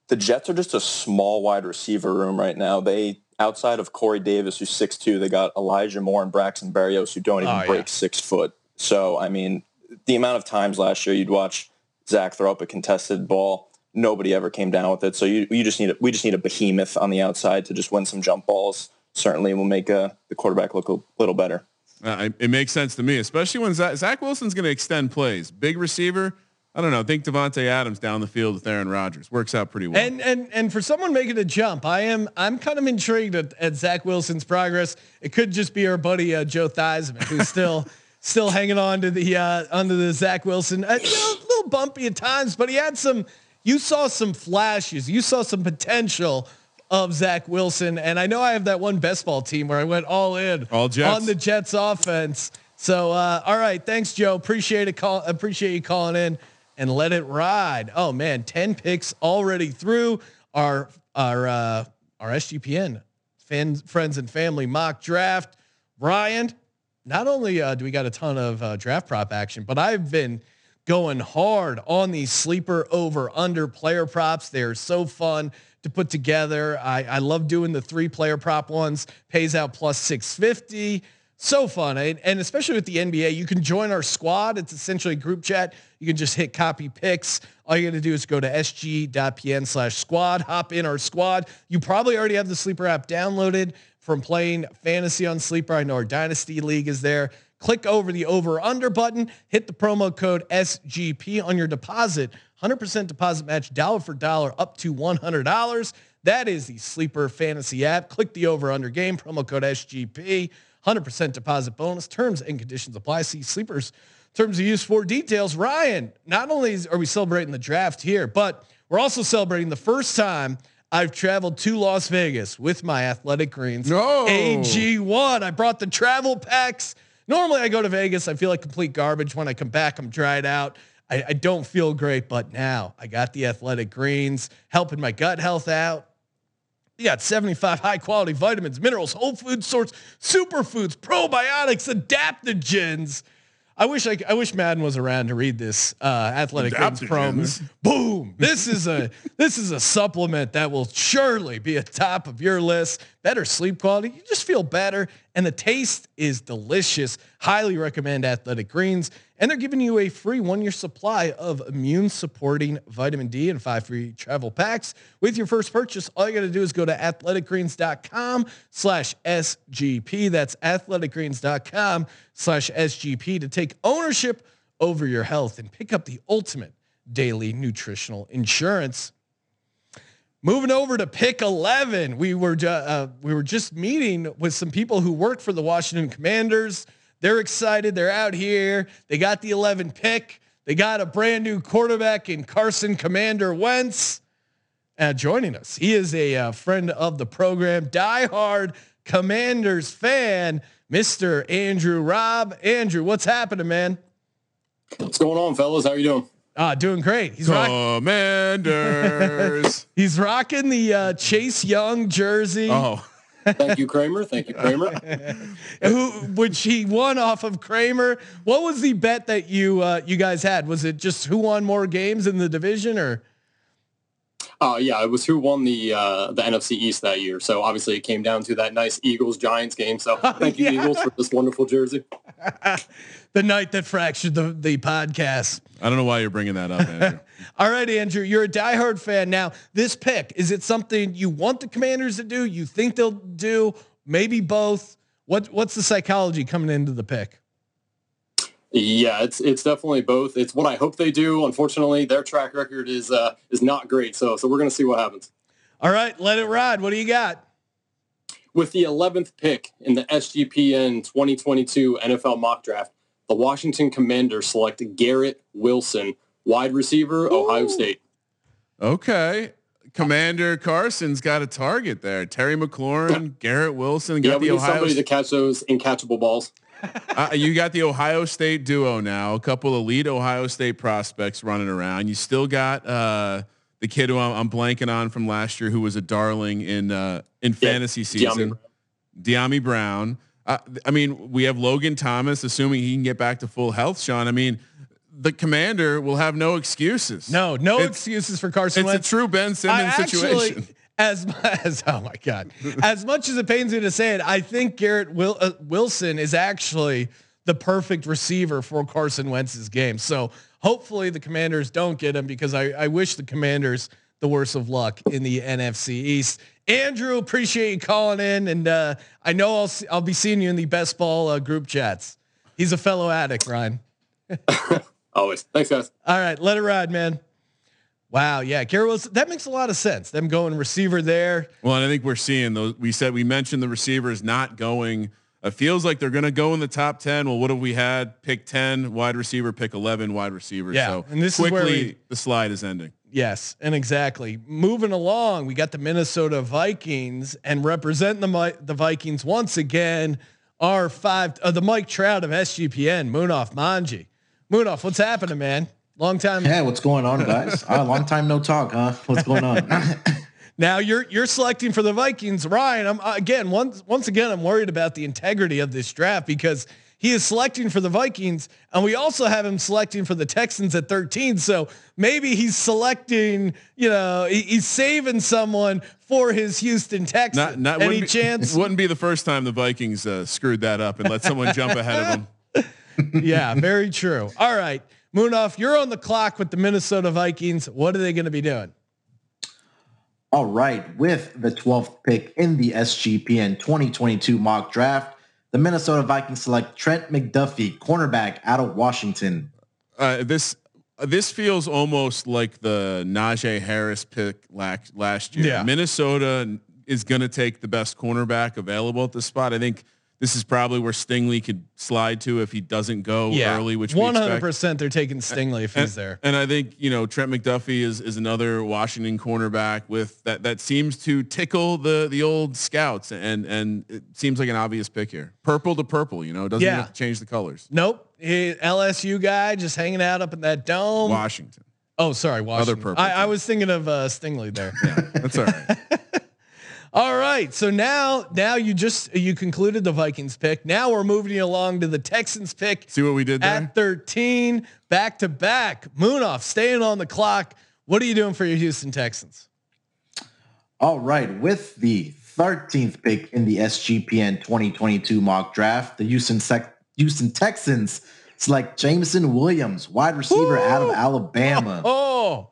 the Jets are just a small wide receiver room right now. They outside of Corey Davis, who's 6'2", they got Elijah Moore and Braxton Berrios, who don't even Oh, yeah. break six foot. So I mean, the amount of times last year you'd watch Zach throw up a contested ball, nobody ever came down with it. So you you just need a, we just need a behemoth on the outside to just win some jump balls. Certainly, will make uh, the quarterback look a little better. Uh, it makes sense to me, especially when Zach, Zach Wilson's going to extend plays. Big receiver. I don't know. Think Davante Adams down the field with Aaron Rodgers works out pretty well. And and and for someone making a jump, I am I'm kind of intrigued at, at Zach Wilson's progress. It could just be our buddy uh, Joe Theismann who's still still hanging on to the uh, onto the Zach Wilson. Uh, you know, a little bumpy at times, but he had some. You saw some flashes. You saw some potential of Zach Wilson, and I know I have that one best ball team where I went all in All Jets. on the Jets offense. So uh, all right, thanks Joe. Appreciate it. Call appreciate you calling in and let it ride. Oh man, 10 picks already through our our uh our SGPN fans, friends and family mock draft. Ryan, not only uh, do we got a ton of uh, draft prop action, but I've been going hard on these sleeper over under player props. They're so fun to put together. I, I love doing the three player prop ones. Pays out plus 650. So fun. And, and especially with the NBA, you can join our squad. It's essentially group chat. You can just hit copy picks. All you got to do is go to sg.pn slash squad, hop in our squad. You probably already have the Sleeper app downloaded from playing fantasy on Sleeper. I know our Dynasty League is there. Click over the over under button, hit the promo code SGP on your deposit. 100% deposit match, dollar for dollar, up to $100. That is the Sleeper Fantasy app. Click the over under game, promo code SGP. 100% deposit bonus. Terms and conditions apply. See Sleepers terms of use for details. Ryan, not only are we celebrating the draft here, but we're also celebrating the first time I've traveled to Las Vegas with my athletic greens. No. AG1. I brought the travel packs. Normally I go to Vegas. I feel like complete garbage. When I come back, I'm dried out. I, I don't feel great, but now I got the athletic greens helping my gut health out. You got 75 high quality vitamins, minerals, whole food source, superfoods, probiotics, adaptogens. I wish I, I wish Madden was around to read this uh, athletic greens promo. Boom! This is a this is a supplement that will surely be at top of your list. Better sleep quality, you just feel better, and the taste is delicious. Highly recommend Athletic Greens, and they're giving you a free one year supply of immune supporting vitamin D and five free travel packs with your first purchase. All you got to do is go to athleticgreens.com slash SGP. That's athleticgreens.com slash SGP to take ownership over your health and pick up the ultimate daily nutritional insurance. Moving over to pick 11, we were ju- uh, we were just meeting with some people who work for the Washington Commanders. They're excited. They're out here. They got the 11 pick. They got a brand new quarterback in Carson Commander Wentz. Uh, joining us, he is a uh, friend of the program, diehard Commanders fan, Mr. Andrew Robb. Andrew, what's happening, man? What's going on, fellas? How are you doing? Ah, doing great. He's rocking. Commanders. He's rocking the uh, Chase Young jersey. oh, Thank you, Kramer. Thank you, Kramer. who which he won off of Kramer. What was the bet that you uh, you guys had? Was it just who won more games in the division, or Uh, yeah, it was who won the uh, the NFC East that year. So obviously it came down to that nice Eagles Giants game. So thank you, Yeah. Eagles, for this wonderful jersey. the night that fractured the the podcast? I don't know why you're bringing that up, Andrew. All right, Andrew, you're a diehard fan now. This pick is it something you want the Commanders to do? You think they'll do? Maybe both. What what's the psychology coming into the pick? Yeah, it's it's definitely both. It's what I hope they do. Unfortunately, their track record is uh, is not great. So so we're gonna see what happens. All right, let it ride. What do you got? With the 11th pick in the SGPN 2022 NFL mock draft, the Washington Commanders select Garrett Wilson, wide receiver, Ohio State. Okay. Commander Carson's got a target there. Terry McLaurin, Garrett Wilson, Yeah, got we the need Ohio. somebody to catch those incatchable balls. uh, you got the Ohio State duo now. A couple elite Ohio State prospects running around. You still got uh, the kid who I'm, I'm blanking on from last year, who was a darling in uh, in fantasy season, Dyami Brown. Uh, I mean, we have Logan Thomas, assuming he can get back to full health. Sean, I mean, the commander will have no excuses. No, no It's- excuses for Carson It's Wentz. a true Ben Simmons I actually- situation. As, as oh my god, as much as it pains me to say it, I think Garrett Wil, uh, Wilson is actually the perfect receiver for Carson Wentz's game. So hopefully the Commanders don't get him because I, I wish the Commanders the worst of luck in the NFC East. Andrew, appreciate you calling in, and uh, I know I'll see, I'll be seeing you in the best ball uh, group chats. He's a fellow addict, Ryan. Always. Thanks, guys. All right, let it ride, man. Wow, yeah, Garrett Wilson. That makes a lot of sense. Them going receiver there. Well, and I think we're seeing those. We said we mentioned the receivers not going. It feels like they're going to go in the top ten. Well, what have we had? Pick ten, wide receiver. Pick eleven, wide receiver. Yeah, So and this is quickly, where we- the slide is ending. Yes, and exactly. Moving along, we got the Minnesota Vikings and representing the the Vikings once again. Our five, uh, the Mike Trout of SGPN, Munaf Manji. Munaf, what's happening, man? Long time. Yeah, what's going on, guys? uh, long time no talk, huh? What's going on? Now you're you're selecting for the Vikings, Ryan. I'm uh, again once once again I'm worried about the integrity of this draft because he is selecting for the Vikings, and we also have him selecting for the Texans at 13. So maybe he's selecting, you know, he, he's saving someone for his Houston Texans. Not, not Any wouldn't be, chance? Wouldn't be the first time the Vikings uh, screwed that up and let someone jump ahead of them. yeah, very true. All right, Munaf, you're on the clock with the Minnesota Vikings. What are they going to be doing? All right, with the 12th pick in the SGPN 2022 mock draft, the Minnesota Vikings select Trent McDuffie, cornerback out of Washington. Uh, this this feels almost like the Najee Harris pick last last year. Yeah. Minnesota is going to take the best cornerback available at this spot. I think this is probably where Stingley could slide to if he doesn't go yeah, early, which 100% they're taking Stingley if and, he's there. And I think you know Trent McDuffie is is another Washington cornerback with that that seems to tickle the the old scouts and and it seems like an obvious pick here. Purple to purple, you know, doesn't Yeah. have to change the colors. Nope, he, LSU guy just hanging out up in that dome. Washington. Oh, sorry, Washington. Other purple I, I was thinking of uh, Stingley there. Yeah, that's all right. All right, so now now you just you concluded the Vikings pick. Now we're moving along to the Texans pick See what we did there? at 13, back to back. Munaf staying on the clock. What are you doing for your Houston Texans? All right, with the 13th pick in the SGPN 2022 mock draft, the Houston Sec- Houston Texans select Jameson Williams, wide receiver out of Alabama. Oh,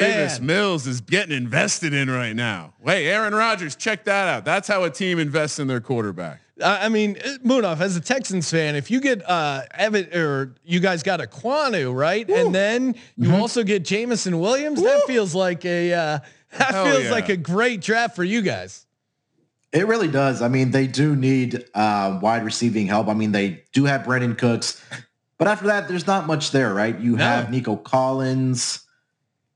Davis Man. Mills is getting invested in right now. Wait, Aaron Rodgers, check that out. That's how a team invests in their quarterback. I I mean, uh, Munaf, as a Texans fan, if you get uh Evan or you guys got Ekwonu, right? And then you Mm-hmm. also get Jameson Williams, that feels like a uh that Hell feels yeah. like a great draft for you guys. It really does. I mean, they do need uh, wide receiving help. I mean, they do have Brandin Cooks, but after that, there's not much there, right? You No. have Nico Collins,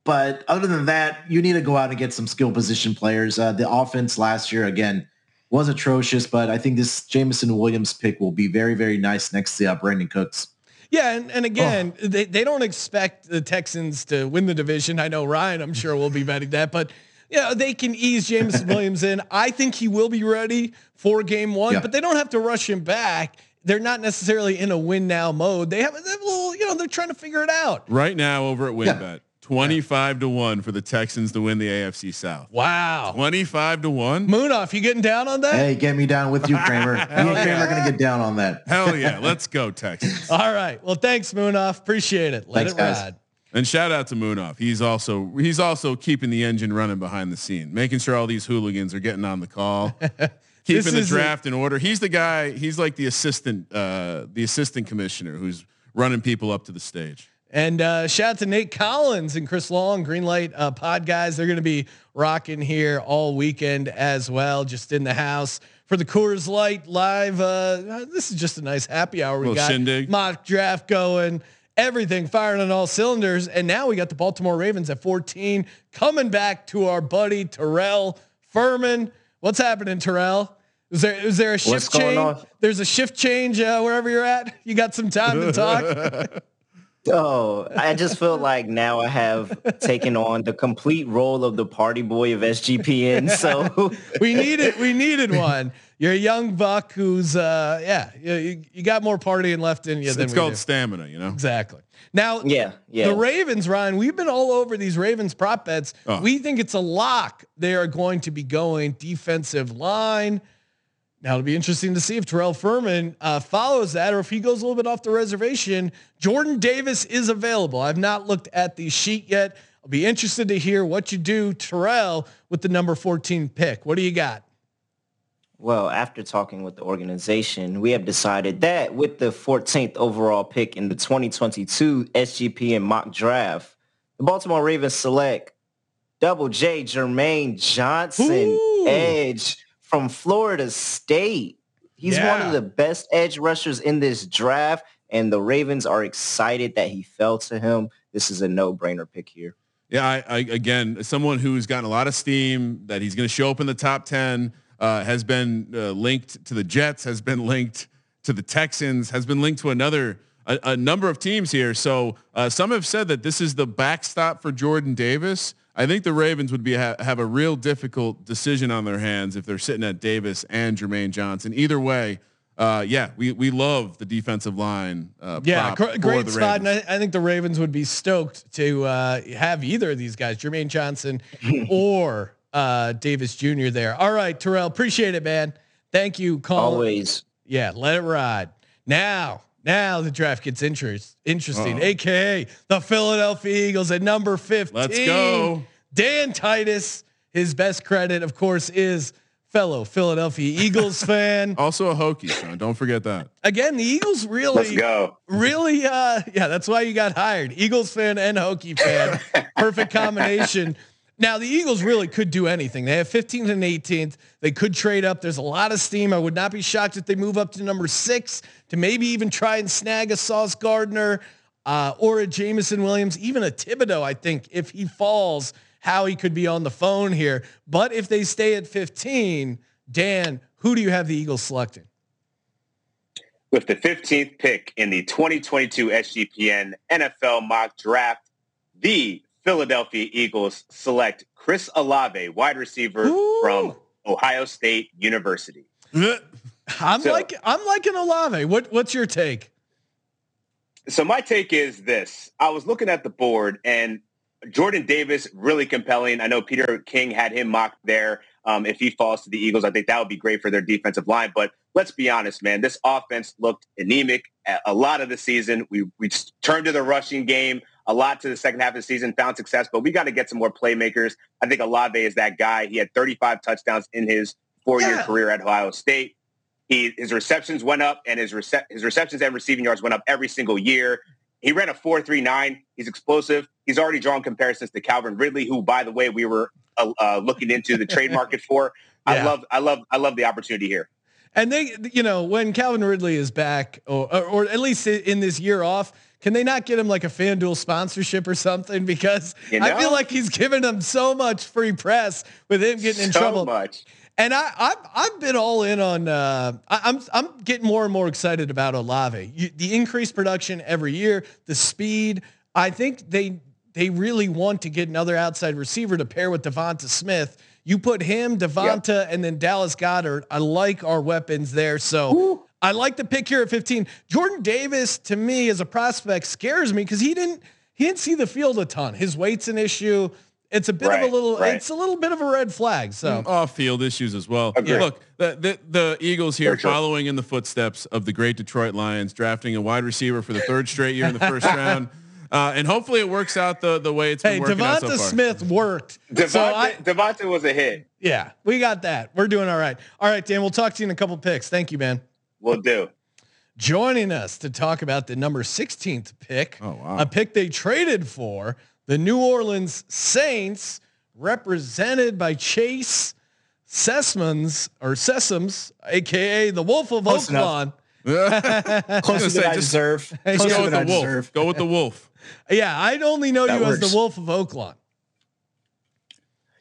but other than that, you need to go out and get some skill position players. Uh, the offense last year, again, was atrocious, but I think this Jameson Williams pick will be very, very nice next to uh, Brandin Cooks. Yeah, and, and again, they, they don't expect the Texans to win the division. I know Ryan, I'm sure will be betting that, but yeah, they can ease James Williams in. I think he will be ready for game one, Yeah. but they don't have to rush him back. They're not necessarily in a win now mode. They have, they have a little, you know, they're trying to figure it out. Right now over at WynnBET, 25 to 1 for the Texans to win the AFC South. Wow. 25 to 1? Munaf, you getting down on that? Hey, get me down with you, Kramer. Me and Kramer are going to get down on that. Hell yeah. Let's go, Texans. All right. Well, thanks, Munaf. Appreciate it. Let Thanks, it guys. ride. And shout out to Munaf. He's also he's also keeping the engine running behind the scene, making sure all these hooligans are getting on the call, keeping the is a- draft in order. He's the guy. He's like the assistant, uh, the assistant commissioner who's running people up to the stage. And uh, shout out to Nate Collins and Chris Long, Greenlight uh, Pod guys. They're going to be rocking here all weekend as well, just in the house for the Coors Light live. Uh, this is just a nice happy hour. We got shindig. mock draft going, everything firing on all cylinders. And now we got the Baltimore Ravens at 14 coming back to our buddy Terrell Furman. What's happening, Terrell? Is there is there a shift change? on? There's a shift change uh, wherever you're at. You got some time to talk. Oh, I just feel like now I have taken on the complete role of the party boy of SGPN. So we needed we needed one. You're a young buck who's uh yeah you, you got more partying left in you It's, than it's we called do. stamina, you know. exactly. Now yeah, yeah. the Ravens, Ryan, we've been all over these Ravens prop bets. Oh. We think it's a lock. They are going to be going defensive line. Now it'll be interesting to see if Terrell Furman uh, follows that or if he goes a little bit off the reservation. Jordan Davis is available. I've not looked at the sheet yet. I'll be interested to hear what you do, Terrell, with the number 14 pick. What do you got? Well, after talking with the organization, we have decided that with the 14th overall pick in the 2022 SGPN mock draft, the Baltimore Ravens select Double J Jermaine Johnson, Ooh. edge from Florida State. He's one of the best edge rushers in this draft, and the Ravens are excited that he fell to him. This is a no-brainer pick here. Yeah, I, I again, someone who's gotten a lot of steam that he's going to show up in the top ten uh, has been uh, linked to the Jets, has been linked to the Texans, has been linked to another a, a number of teams here. So uh, some have said that this is the backstop for Jordan Davis. I think the Ravens would be ha- have a real difficult decision on their hands if they're sitting at Davis and Jermaine Johnson. Either way, uh, yeah, we we love the defensive line. Uh, Yeah, prop gr- for great the spot. Ravens. And I, I think the Ravens would be stoked to uh, have either of these guys, Jermaine Johnson or uh, Davis Jr. there. All right, Terrell, appreciate it, man. Thank you. Colin. Always. Yeah, let it ride. Now, now the draft gets interest, interesting. Uh-oh. AKA the Philadelphia Eagles at number 15. Let's go. Dan Titus, his best credit, of course, is fellow Philadelphia Eagles fan. Also a Hokie, son. Don't forget that. Again, the Eagles really, Let's go. really, uh, yeah, that's why you got hired. Eagles fan and Hokie fan, perfect combination. Now the Eagles really could do anything. They have 15th and 18th. They could trade up. There's a lot of steam. I would not be shocked if they move up to number six to maybe even try and snag a Sauce Gardner uh, or a Jameson Williams, even a Thibodeaux. I think if he falls, Howie could be on the phone here. But if they stay at 15, Dan, who do you have the Eagles selecting? With the 15th pick in the 2022 SGPN NFL mock draft, the Philadelphia Eagles select Chris Olave, wide receiver from Ohio State University. I'm So- like I'm liking Olave. What what's your take? So my take is this. I was looking at the board and Jordan Davis, really compelling. I know Peter King had him mocked there. Um, if he falls to the Eagles, I think that would be great for their defensive line. But let's be honest, man, this offense looked anemic a- a lot of the season. We, we turned to the rushing game a lot to the second half of the season, found success, but we got to get some more playmakers. I think Olave is that guy. He had 35 touchdowns in his four-year Yeah. career at Ohio State. He, his receptions went up and his, rece- his receptions and receiving yards went up every single year. He ran a 4.39. He's explosive. He's already drawn comparisons to Calvin Ridley, who, by the way, we were uh, uh, looking into the trade market for. I Yeah. love, I love, I love the opportunity here. And they, you know, when Calvin Ridley is back, or, or, or at least in this year off, can they not get him like a FanDuel sponsorship or something? Because You I feel like he's given them so much free press with him getting in trouble. so trouble. much. And I, I've I've been all in on. Uh, I, I'm I'm getting more and more excited about Olave. You, the increased production every year, the speed. I think they they really want to get another outside receiver to pair with DeVonta Smith. You put him, DeVonta, and then Dallas Goedert. I like our weapons there. So I like the pick here at 15. Jordan Davis to me as a prospect scares me because he didn't he didn't see the field a ton. His weight's an issue. It's a bit of a little. right. It's a little bit of a red flag. So. off field issues as well. Agreed. Look, the, the the Eagles here Very true. following in the footsteps of the great Detroit Lions, drafting a wide receiver for the third straight year in the first round, uh, and hopefully it works out the the way it's Hey, been working out so DeVonta far. Smith worked. DeVonta, So I, DeVonta was a hit. yeah, we got that. We're doing all right. All right, Dan, we'll talk to you in a couple picks. Thank you, man. We'll do. Joining us to talk about the number 16th pick, Oh, wow. a pick they traded for, the New Orleans Saints, represented by Chase Sesmans or Sesams, aka the Wolf of Close Oaklawn. I Closer gonna say, than I just- deserve. Hey, Just go with the I wolf. deserve. Go with the wolf. Yeah, I'd only know That you as the Wolf of Oaklawn.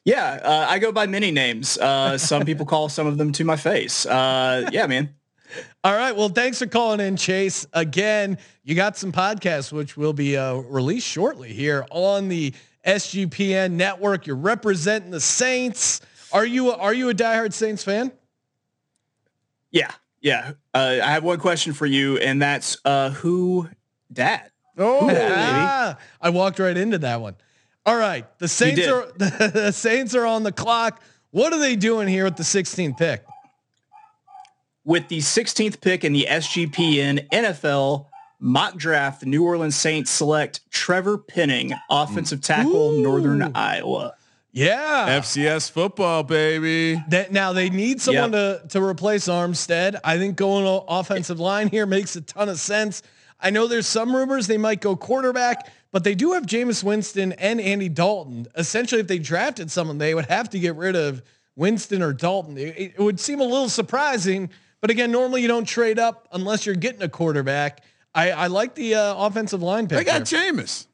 Yeah, uh, I go by many names. Uh, some people call some of them to my face. Uh, yeah, man. All right. Well, thanks for calling in, Chase. Again, you got some podcasts which will be uh, released shortly here on the SGPN network. You're representing the Saints. Are you are you a diehard Saints fan? Yeah, yeah. Uh, I have one question for you, and that's uh, who dad? Oh, Ah, I walked right into that one. All right. The Saints are the Saints are on the clock. What are they doing here with the 16th pick? With the 16th pick in the SGPN NFL mock draft, the New Orleans Saints select Trevor Penning, offensive tackle, Ooh. Northern Iowa. Yeah. FCS football, baby. That now they need someone to to replace Armstead. I think going offensive line here makes a ton of sense. I know there's some rumors they might go quarterback, but they do have Jameis Winston and Andy Dalton. Essentially, if they drafted someone, they would have to get rid of Winston or Dalton. It, it would seem a little surprising, but again, normally you don't trade up unless you're getting a quarterback. I, I like the uh, offensive line pick. They got there. Jameis.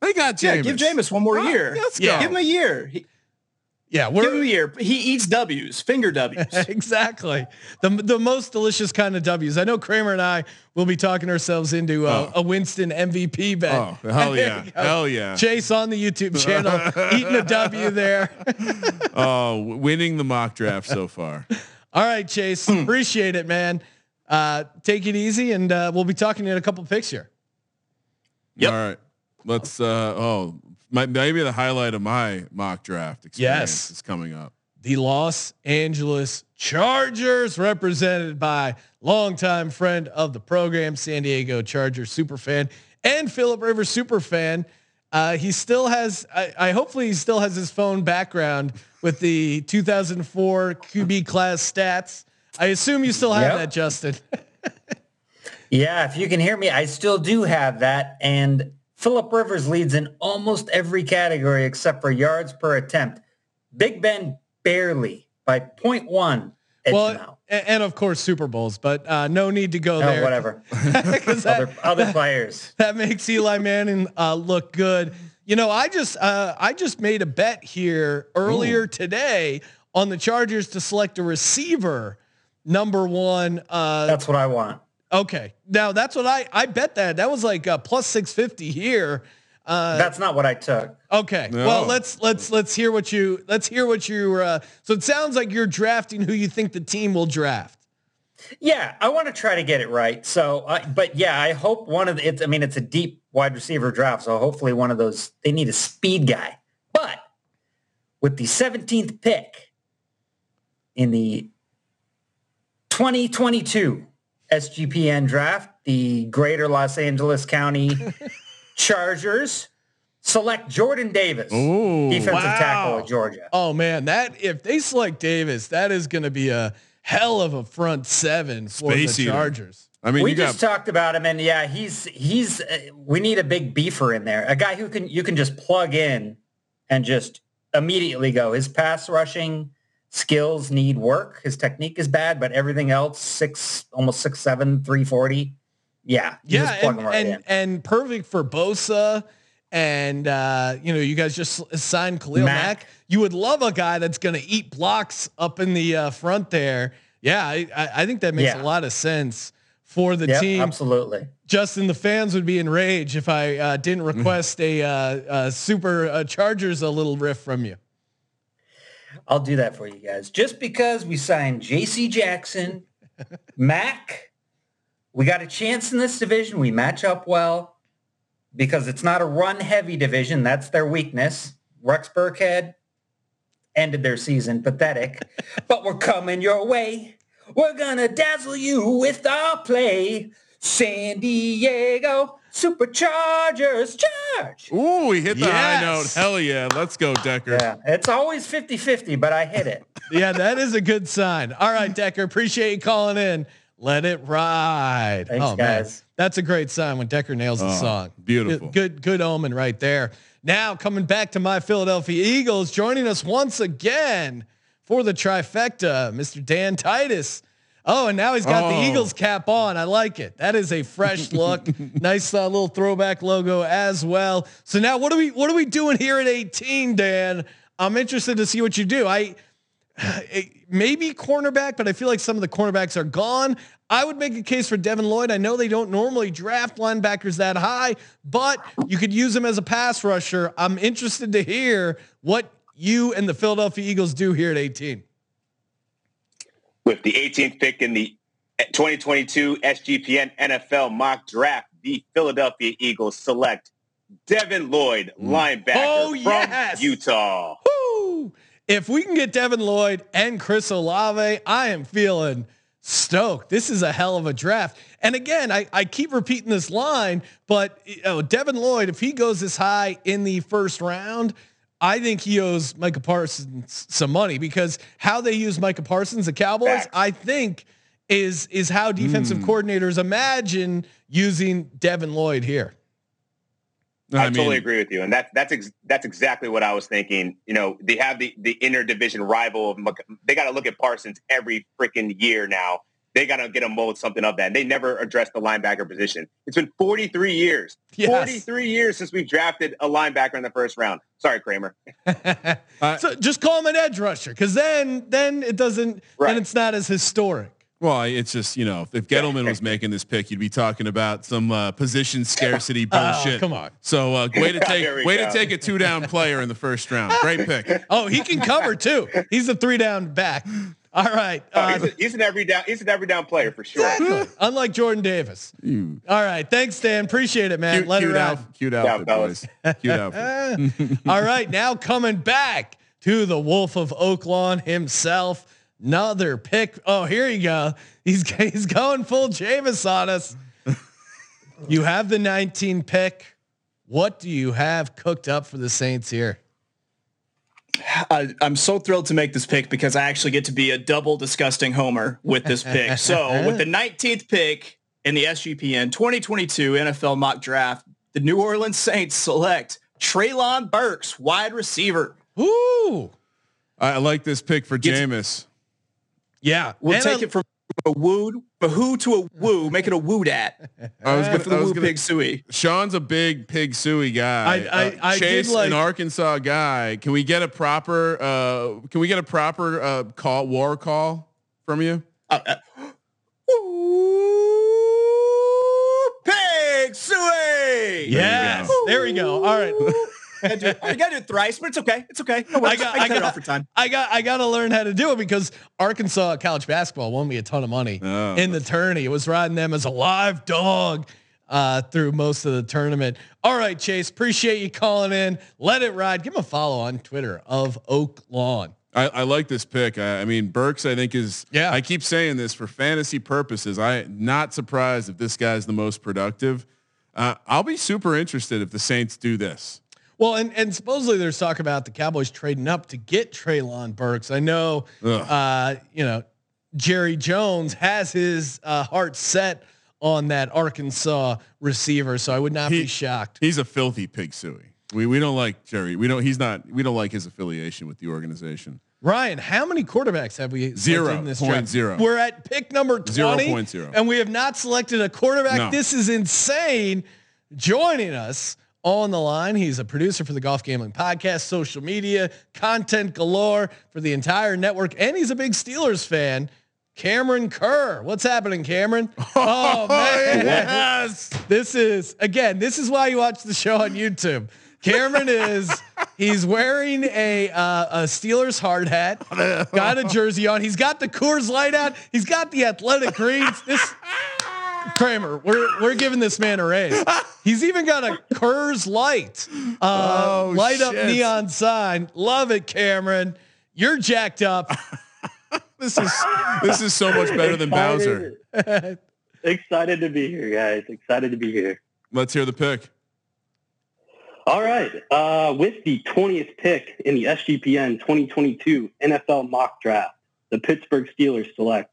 They got Jameis. Yeah, give Jameis one more Right, year. let's go. Give him a year. He- Yeah, Give we're him a year. He eats W's, finger W's. exactly the the most delicious kind of W's. I know Kramer and I will be talking ourselves into a, Oh. a Winston MVP bet. Oh, hell yeah. Hell yeah. Chase on the YouTube channel eating a W there. Oh, winning the mock draft so far. All right, Chase, Hmm. appreciate it, man. Uh, take it easy, and uh, we'll be talking in a couple picks here. All right. Let's uh oh my, maybe the highlight of my mock draft experience Yes. is coming up. the Los Angeles Chargers, represented by longtime friend of the program, San Diego Chargers super fan and Philip Rivers super fan. Uh, he still has, I, I hopefully he still has his phone background with the 2004 QB class stats. I assume you still have Yep. that, Justin. Yeah, if you can hear me, I still do have that. And Philip Rivers leads in almost every category except for yards per attempt. Big Ben barely by 0.1. well. And, and of course Super Bowls, but uh, no need to go Oh, there. whatever. that- other, other players. that makes Eli Manning uh, look good. You know, I just uh, I just made a bet here earlier today on the Chargers to select a receiver number one. Uh, That's what I want. okay, now that's what I I bet that that was like uh, plus six fifty here. Uh, That's not what I took. okay. No. Well, let's let's let's hear what you let's hear what you. Uh, so it sounds like you're drafting who you think the team will draft. Yeah, I want to try to get it right. So, uh, but yeah, I hope one of the, it's, I mean, it's a deep wide receiver draft. So hopefully one of those, they need a speed guy. But with the 17th pick in the 2022 SGPN draft, the greater Los Angeles County Chargers select Jordan Davis, Ooh, defensive wow. tackle at Georgia. Oh man, that if they select Davis, that is going to be a hell of a front seven for Space the eater. Chargers. I mean, we you got just talked about him, and yeah, he's he's. Uh, we need a big beefer in there, a guy who can you can just plug in and just immediately go. His pass rushing skills need work. His technique is bad, but everything else six almost six seven three forty. Yeah, Yeah, and right and, and perfect for Bosa. And uh, you know, you guys just signed Khalil Mack. Mack. You would love a guy that's going to eat blocks up in the uh, front there. Yeah, I, I I think that makes Yeah. a lot of sense for the Yep, team. absolutely. Justin, the fans would be enraged if I uh, didn't request a, uh, uh super uh, Chargers a little riff from you. I'll do that for you guys. Just because we signed J.C. Jackson, Mack, we got a chance in this division. We match up well because it's not a run-heavy division. That's their weakness. Rex Burkhead ended their season pathetic, but we're coming your way. We're gonna dazzle you with our play. San Diego Superchargers charge. Ooh, we hit the high note. Hell yeah. Let's go, Decker. Yeah, it's always 50-50, but I hit it. Yeah, that is a good sign. All right, Decker, appreciate you calling in. Let it ride. Thanks, oh, man. That's a great sign when Decker nails the Oh, song. beautiful. Good, good, good omen right there. Now coming back to my Philadelphia Eagles, joining us once again for the trifecta, Mr. Dan Titus. Oh, and now he's got the Oh. Eagles cap on. I like it. That is a fresh look. nice uh, little throwback logo as well. So now what are we what are we doing here at 18, Dan? I'm interested to see what you do. I it- maybe cornerback, but I feel like some of the cornerbacks are gone. I would make a case for Devin Lloyd. I know they don't normally draft linebackers that high, but you could use him as a pass rusher. I'm interested to hear what you and the Philadelphia Eagles do here at 18. With the 18th pick in the 2022 SGPN NFL mock draft, the Philadelphia Eagles select Devin Lloyd, mm. linebacker Oh, from. Utah. Woo! If we can get Devin Lloyd and Chris Olave, I am feeling stoked. This is a hell of a draft. And again, I, I keep repeating this line, but you know, Devin Lloyd, if he goes this high in the first round, I think he owes Micah Parsons some money because how they use Micah Parsons, the Cowboys, Facts. I think is is how defensive hmm. coordinators imagine using Devin Lloyd here. I, I mean- totally agree with you, and that's that's ex- that's exactly what I was thinking. You know, they have the the interdivision rival They got to look at Parsons every freaking year now. they got to get a mold something of that. And they never addressed the linebacker position. It's been 43 years, Yes. 43 years since we've drafted a linebacker in the first round. Sorry, Kramer. Uh, so just call him an edge rusher, because then then it doesn't. Then it's not as historic. Well, it's just you know, if Gettleman was making this pick, you'd be talking about some uh, position scarcity bullshit. Oh, come on. So uh, way to take way go. to take a two down player in the first round. Great pick. Oh, he can cover too. He's a three down back. All right. Oh, uh, he's, a, he's an every down. He's an every down player for sure. Exactly. Unlike Jordan Davis. All right. Thanks, Dan. Appreciate it, man. Cute, Let cute, it ride. outfit, cute outfit, boys. Cute outfit. All right. Now coming back to the Wolf of Oaklawn himself. Another pick. Oh, here you go. He's he's going full Jameis on us. You have the 19 pick. What do you have cooked up for the Saints here? I, I'm so thrilled to make this pick because I actually get to be a double disgusting homer with this pick. So with the 19th pick in the SGPN 2022 NFL mock draft, the New Orleans Saints select Traylon Burks, wide receiver. Ooh. I like this pick for Jameis. Yeah. We'll And take I'm- it from a woo, a who to a woo, make it a woo dat. I was with gonna, the woo gonna, pig sooie. Sean's a big pig sooie guy. I- I- Uh, I did Chase, like- an Arkansas guy. Can we get a proper? Uh, can we get a proper uh, call war call from you? Pig sooie. Yes. There we go. All right. I gotta do it- I gotta do it thrice, but it's okay. It's okay. No I got, I, I cut it off for time. I got, I got to learn how to do it because Arkansas college basketball won me a ton of money Oh. in the tourney. It was riding them as a live dog uh, through most of the tournament. All right, Chase, appreciate you calling in. Let it ride. Give him a follow on Twitter of Oak Lawn. I, I like this pick. I, I mean, Burks. I think is. Yeah. I keep saying this for fantasy purposes. I not surprised if this guy's the most productive. Uh, I'll be super interested if the Saints do this. Well, and, and supposedly there's talk about the Cowboys trading up to get Traylon Burks. I know, uh, you know, Jerry Jones has his uh, heart set on that Arkansas receiver, so I would not be shocked. He's a filthy pig sooie. We we don't like Jerry. We don't. He's not. We don't like his affiliation with the organization. Ryan, how many quarterbacks have we Zero in this point draft? zero. We're at pick number 20 Zero point zero. and we have not selected a quarterback. No. This is insane. Joining us on the line, he's a producer for the Golf Gambling Podcast, social media, content galore for the entire network, and he's a big Steelers fan. Cameron Kerr. What's happening, Cameron? Oh, man. Yes. This is again, this is why you watch the show on YouTube. Cameron is he's wearing a uh, a Steelers hard hat, got a jersey on. He's got the Coors Light out. He's got the athletic greens. This Kramer, we're we're giving this man a raise. He's even got a Coors Light, uh, Oh, light up neon sign. Love it, Cameron. You're jacked up. This is this is so much better than Bowser. Excited to be here, guys. Excited to be here. Let's hear the pick. All right. Uh, with the 20th pick in the SGPN 2022 NFL mock draft, the Pittsburgh Steelers select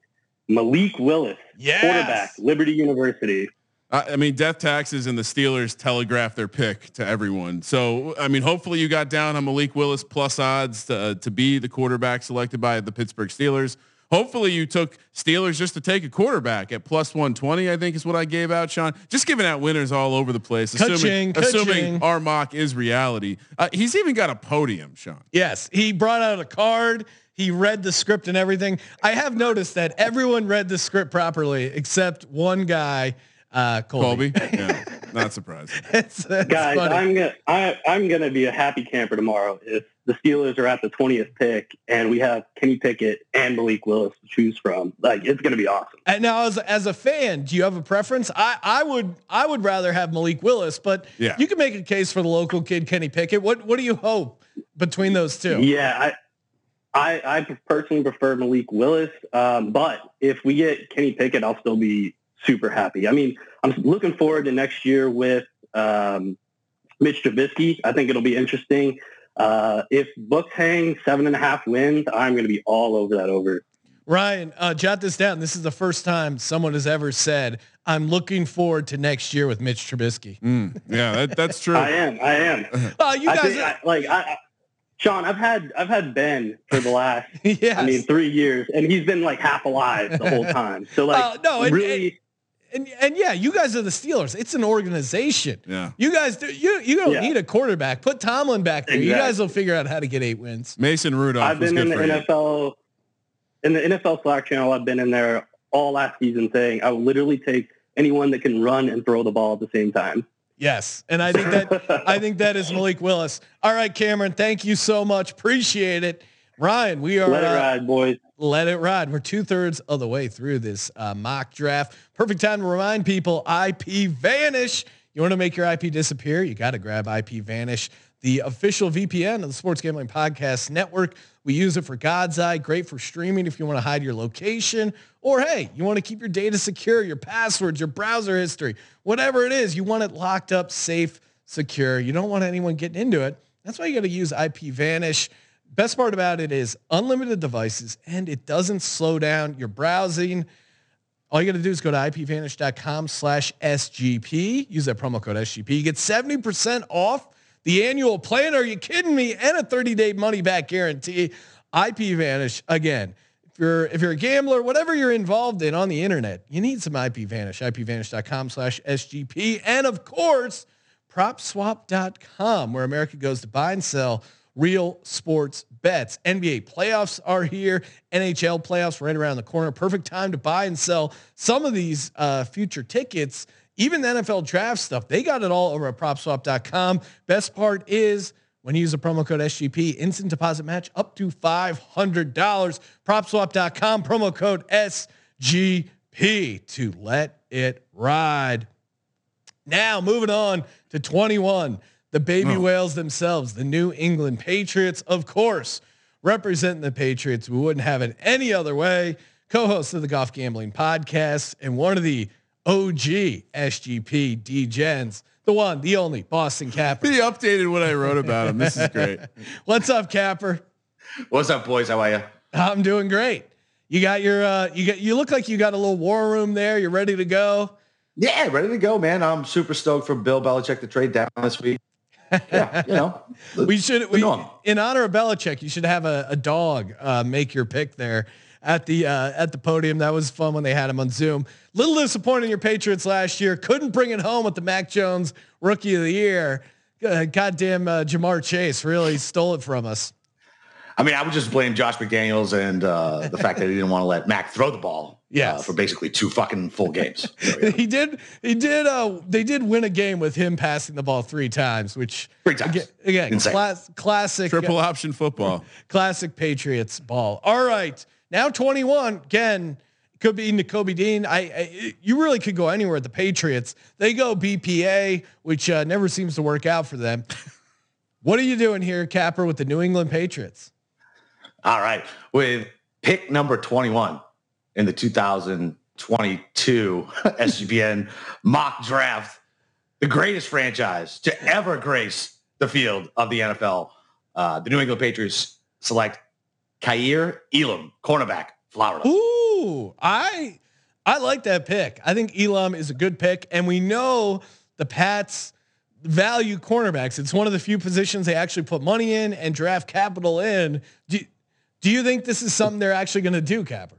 Malik Willis, Yes. quarterback, Liberty University. I I mean, death taxes and the Steelers telegraph their pick to everyone. So, I mean, hopefully you got down on Malik Willis plus odds to, uh, to be the quarterback selected by the Pittsburgh Steelers. Hopefully you took Steelers just to take a quarterback at plus 120, I think is what I gave out, Sean. Just giving out winners all over the place, assuming, Ka-ching, assuming our mock is reality. Uh, he's even got a podium, Sean. Yes, he brought out a card. He read the script and everything. I have noticed that everyone read the script properly except one guy, uh, Colby. Colby? Yeah, not surprised. it's, it's Guys, funny. I'm gonna I, I'm gonna be a happy camper tomorrow if the Steelers are at the 20th pick and we have Kenny Pickett and Malik Willis to choose from. Like it's gonna be awesome. And now, as as a fan, do you have a preference? I, I would I would rather have Malik Willis, but Yeah. you can make a case for the local kid Kenny Pickett. What what do you hope between those two? Yeah, I, I I personally prefer Malik Willis, um, but if we get Kenny Pickett, I'll still be super happy. I mean, I'm looking forward to next year with um, Mitch Trubisky. I think it'll be interesting. Uh, if Bucks hang seven and a half wins, I'm going to be all over that over. Ryan, uh, jot this down. This is the first time someone has ever said, "I'm looking forward to next year with Mitch Trubisky." Mm, yeah, that, that's true. I am. I am. Uh, you I guys, think I- like I. I- Sean, I've had I've had Ben for the last yes. I mean three years, and he's been like half alive the whole time. So like Uh, no, and, really, and, and and yeah, you guys are the Steelers. It's an organization. Yeah. You guys do you you don't Yeah. need a quarterback. Put Tomlin back there. You guys will figure out how to get eight wins. Mason Rudolph I've was been good in the for you. NFL in the NFL Slack channel. I've been in there all last season saying I will literally take anyone that can run and throw the ball at the same time. Yes, and I think that I think that is Malik Willis. All right, Cameron, thank you so much. Appreciate it. Ryan, we are Let it uh, ride, boys. Let it ride. We're two thirds of the way through this uh, mock draft. Perfect time to remind people IPVanish. You want to make your IP disappear? You got to grab IPVanish, the official VPN of the Sports Gambling Podcast Network. We use it for God's Eye. Great for streaming if you want to hide your location. Or hey, you want to keep your data secure, your passwords, your browser history, whatever it is, you want it locked up, safe, secure. You don't want anyone getting into it. That's why you got to use IP Vanish. Best part about it is unlimited devices and it doesn't slow down your browsing. All you got to do is go to ipvanish.com slash SGP. Use that promo code SGP. You get 70% off the annual plan. Are you kidding me? And a 30-day money-back guarantee. IPVanish, again, if you're, if you're a gambler, whatever you're involved in on the internet, you need some IPVanish. ipvanish.com slash SGP. And of course, propswap.com, where America goes to buy and sell real sports bets. NBA playoffs are here. NHL playoffs right around the corner. Perfect time to buy and sell some of these uh, future tickets. Even the NFL draft stuff, they got it all over at propswap.com. Best part is when you use the promo code SGP, instant deposit match up to $500. Propswap.com, promo code SGP to let it ride. Now, moving on to 21, the baby oh. whales themselves, the New England Patriots, of course, representing the Patriots. We wouldn't have it any other way. Co-host of the Golf Gambling Podcast and one of the OG SGP DGens, the one, the only Boston Capper. He updated what I wrote about him. This is great. What's up, Capper? What's up, boys? How are you? I'm doing great. You got your, uh, you got, you look like you got a little war room there. You're ready to go. Yeah, ready to go, man. I'm super stoked for Bill Belichick to trade down this week. Yeah, you know, we should we, in honor of Belichick, you should have a, a dog uh, make your pick there at the uh, at the podium. That was fun when they had him on Zoom. Little disappointed in your Patriots last year. Couldn't bring it home with the Mac Jones Rookie of the Year. Uh, goddamn uh, Ja'Marr Chase really stole it from us. I mean, I would just blame Josh McDaniels and uh, the fact that he didn't want to let Mac throw the ball. Yes. uh, for basically two fucking full games. he did. He did. Uh, they did win a game with him passing the ball three times, which three times again, again class, classic Triple option football. classic Patriots ball. All right, now 21 again. Could be Nakobe Dean. I, I you really could go anywhere at the Patriots. They go BPA, which uh, never seems to work out for them. what are you doing here, Capper, with the New England Patriots? All right, with pick number 21 in the 2022 SGPN mock draft, the greatest franchise to ever grace the field of the NFL. Uh, the New England Patriots select Kaiir Elam, cornerback, Florida. Ooh, I I like that pick. I think Elam is a good pick, and we know the Pats value cornerbacks. It's one of the few positions they actually put money in and draft capital in. Do, do you think this is something they're actually going to do, Capper?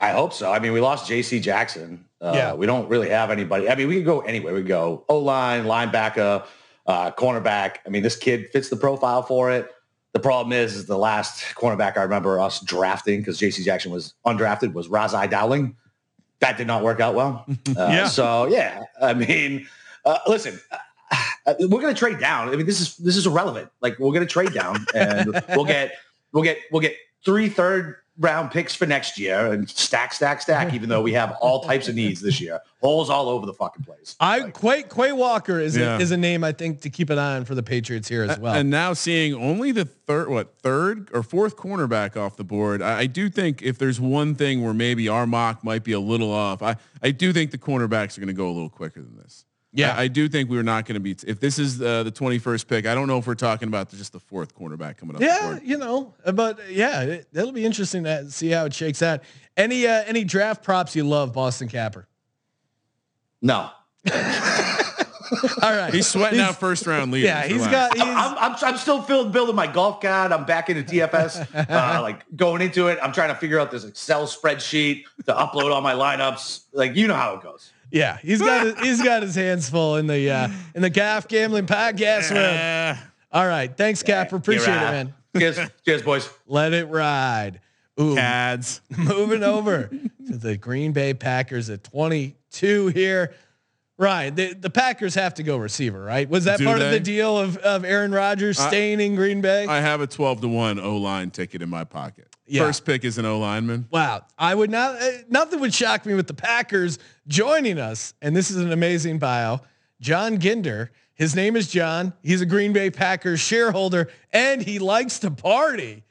I hope so. I mean, we lost J.C. Jackson. Uh, Yeah. We don't really have anybody. I mean, we could go anywhere. We could go O-line, linebacker, uh, cornerback. I mean, this kid fits the profile for it. The problem is, is the last cornerback I remember us drafting because J.C. Jackson was undrafted was Ras-I Dowling. That did not work out well. Uh, Yeah. So yeah, I mean, uh, listen, uh, we're gonna trade down. I mean, this is this is irrelevant. Like we're gonna trade down, and we'll get we'll get we'll get three third round picks for next year, and stack stack stack. Even though we have all types of needs this year, holes all over the fucking place. I Quay Quay Walker is Yeah. a, is a name I think to keep an eye on for the Patriots here as well. And now seeing only the third, what third or fourth cornerback off the board, I, I do think if there's one thing where maybe our mock might be a little off, I I do think the cornerbacks are going to go a little quicker than this. Yeah. I, I do think we're not going to be. If this is uh, the 21st pick, I don't know if we're talking about just the fourth cornerback coming up. yeah, you know, uh, but uh, yeah, it, that'll be interesting to see how it shakes out. Any uh, any draft props you love, Boston Capper? No. All right. He's sweating out first round leaders. Yeah, he's got. He's, I'm, I'm, I'm still feeling building my golf god. I'm back into DFS. Uh, like going into it, I'm trying to figure out this Excel spreadsheet to upload all my lineups. Like you know how it goes. Yeah, he's got. His, he's got his hands full in the uh, in the Gaff gambling podcast room. All right, thanks, Cap. Appreciate it, man. Cheers, cheers, boys. Let it ride. Ooh, Cads. moving over to the Green Bay Packers at 22 here. Ryan, the, the Packers have to go receiver, right? Was that Do part of the deal of, of Aaron Rodgers I- staying in Green Bay? I have a 12 to 1 O line ticket in my pocket. Yeah. First pick is an O lineman. Wow. I would not, uh, nothing would shock me with the Packers joining us. And this is an amazing bio. John Ginder. His name is John. He's a Green Bay Packers shareholder and he likes to party.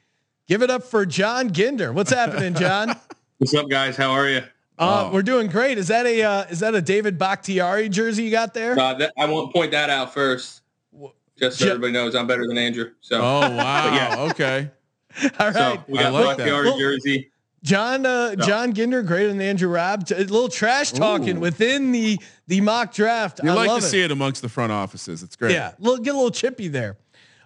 Give it up for John Ginder. What's happening, John? What's up, guys? How are you? Uh, We're doing great. Is that a uh, is that a David Bakhtiari jersey you got there? Uh, that, I won't point that out first, just so Ju- everybody knows I'm better than Andrew. So, Oh, wow. yeah. Okay. All So we got I like that. Bakhtiari Well- jersey. John uh, No. John Ginder, greater than Andrew Robb. T- A little trash talking Ooh. within the the mock draft. You I like love to it. see it amongst the front offices. It's great. Yeah, little, get a little chippy there.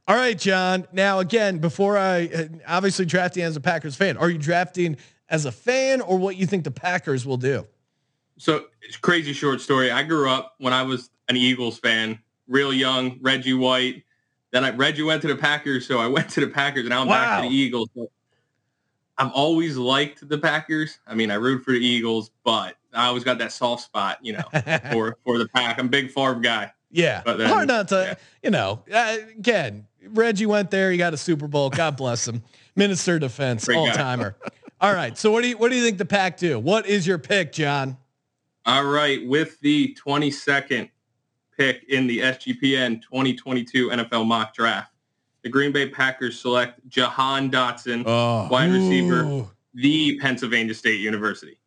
All right, John. Now again, before I uh, obviously drafting as a Packers fan, are you drafting as a fan or what you think the Packers will do? So it's crazy short story. I grew up when I was an Eagles fan, real young, Reggie White. Then I Reggie went to the Packers, so I went to the Packers, and now I'm back to the Eagles. So I've always liked the Packers. I mean, I root for the Eagles, but I always got that soft spot, you know, for for the pack. I'm a big Favre guy. Yeah, But then- hard not to. yeah. You know, uh, again, Reggie went there. He got a Super Bowl. God bless him. Minister of Defense, all timer. All right. So what do you what do you think the Pack do? What is your pick, John? All right, with the 22nd pick in the SGPN 2022 NFL mock draft, the Green Bay Packers select Jahan Dotson, Oh, wide receiver, Ooh. the Pennsylvania State University.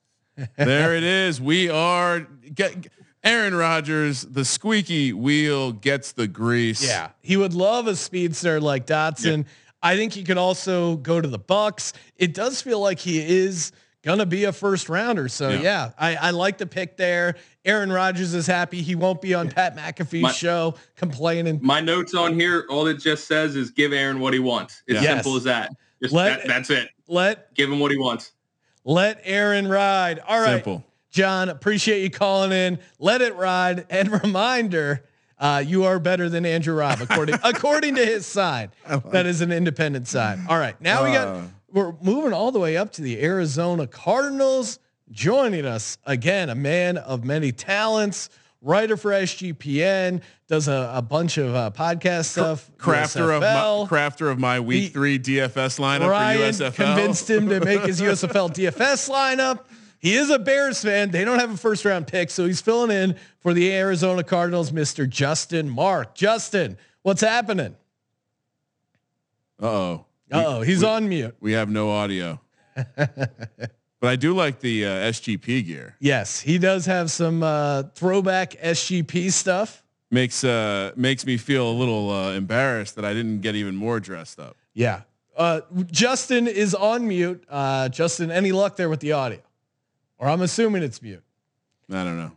there it is. We are get, Aaron Rodgers. The squeaky wheel gets the grease. Yeah, he would love a speedster like Dotson. I think he could also go to the Bucs. It does feel like he is gonna be a first rounder. So yeah, Yeah. I, I like the pick there. Aaron Rodgers is happy. He won't be on Pat McAfee's My- show complaining. My notes on here, all it just says is give Aaron what he wants. It's simple as that. Just Let- that, that's it. Let Give him what he wants. let Aaron ride. All right, Simple. John. Appreciate you calling in. Let it ride. And reminder. Uh, you are better than Andrew Robb, according according to his side. That is an independent side. All right, now we got Uh. We're moving all the way up to the Arizona Cardinals. Joining us again, a man of many talents, writer for SGPN, does a, a bunch of uh, podcast stuff. Crafter of my, crafter of my week He- three DFS lineup Ryan for USFL. convinced him to make his USFL DFS lineup. He is a Bears fan. They don't have a first round pick, so he's filling in for the Arizona Cardinals, Mr. Justin Mark. Justin, what's happening? Uh oh. Oh, he's on mute. We have no audio. but I do like the uh, SGP gear. Yes, he does have some uh, throwback SGP stuff. Makes uh makes me feel a little uh, embarrassed that I didn't get even more dressed up. Yeah. Uh, Justin is on mute. Uh, Justin, any luck there with the audio? Or I'm assuming it's mute. I don't know.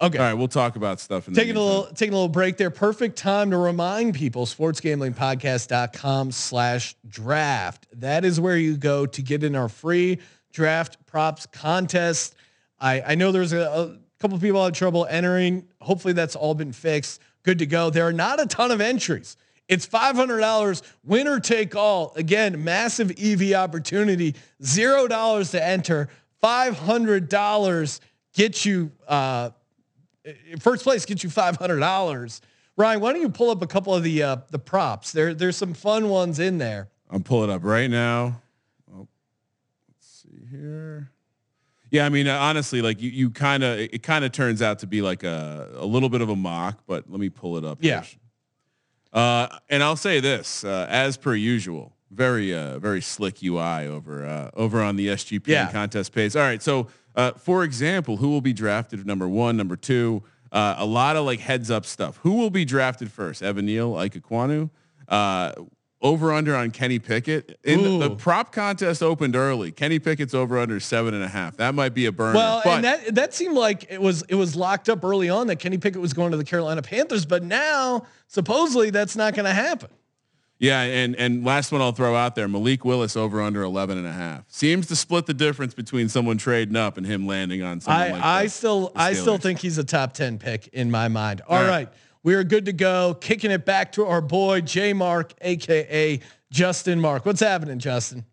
Okay. All right, we'll talk about stuff in the Taking a little taking a little break there. Perfect time to remind people sportsgamblingpodcast.com slash draft. That is where you go to get in our free draft props contest. I, I know there's a, a couple of people had trouble entering. Hopefully that's all been fixed. Good to go. There are not a ton of entries. It's $500 winner take all. Again, massive EV opportunity. $0 to enter. $500 get you uh, first place gets you five hundred dollars. Ryan, why don't you pull up a couple of the uh, the props? There there's some fun ones in there. I'm pulling up right now. Oh, let's see here. Yeah, I mean, uh, honestly, like you, you kind of, it kind of turns out to be like a, a little bit of a mock, but let me pull it up. Yeah. here. Uh, and I'll say this, uh, as per usual, very, uh, very slick UI over, uh, over on the SGP Yeah. contest page. All right. So, uh, for example, who will be drafted number one, number two, uh, a lot of like heads up stuff. Who will be drafted first? Evan Neal, Ike Ekwonu. Uh, over under on Kenny Pickett. In the, the prop contest opened early. Kenny Pickett's over under seven and a half. That might be a burner. Well, but and that that seemed like it was it was locked up early on that Kenny Pickett was going to the Carolina Panthers, but now supposedly that's not going to happen. Yeah, and and last one I'll throw out there, Malik Willis over under 11 and a half. Seems to split the difference between someone trading up and him landing on someone I like I the- still the I still think he's a top ten pick in my mind. All All right. right. we are good to go. Kicking it back to our boy J Mark, aka Justin Mark. What's happening, Justin?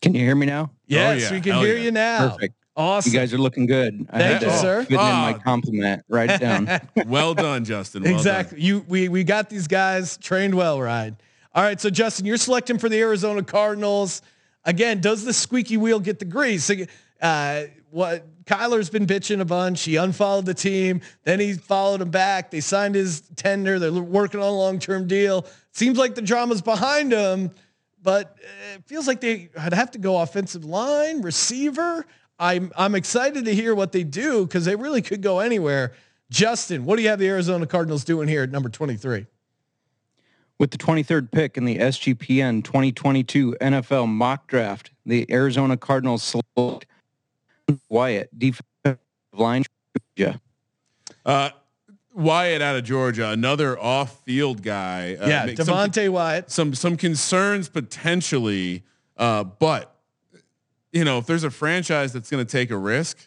Can you hear me now? Yes, oh, yeah. we can Hell hear yeah. you now. Perfect. Awesome. You guys are looking good. I Thank had you, to sir. Fit in my Oh. compliment right down. well done, Justin. Well exactly. You we we got these guys trained well, Ryan. All right, so Justin, you're selecting for the Arizona Cardinals. Again, does the squeaky wheel get the grease? Uh, what Kyler's been bitching a bunch. He unfollowed the team, then he followed him back. They signed his tender. They're working on a long-term deal. Seems like the drama's behind him, but uh, it feels like they would have to go offensive line, receiver. I'm I'm excited to hear what they do because they really could go anywhere. Justin, what do you have the Arizona Cardinals doing here at number 23? With the 23rd pick in the SGPN 2022 NFL mock draft, the Arizona Cardinals select Wyatt, defensive line. Georgia. Uh, Wyatt out of Georgia, another off-field guy. Uh, yeah, make some- Wyatt. some some concerns potentially, uh, but you know if there's a franchise that's going to take a risk,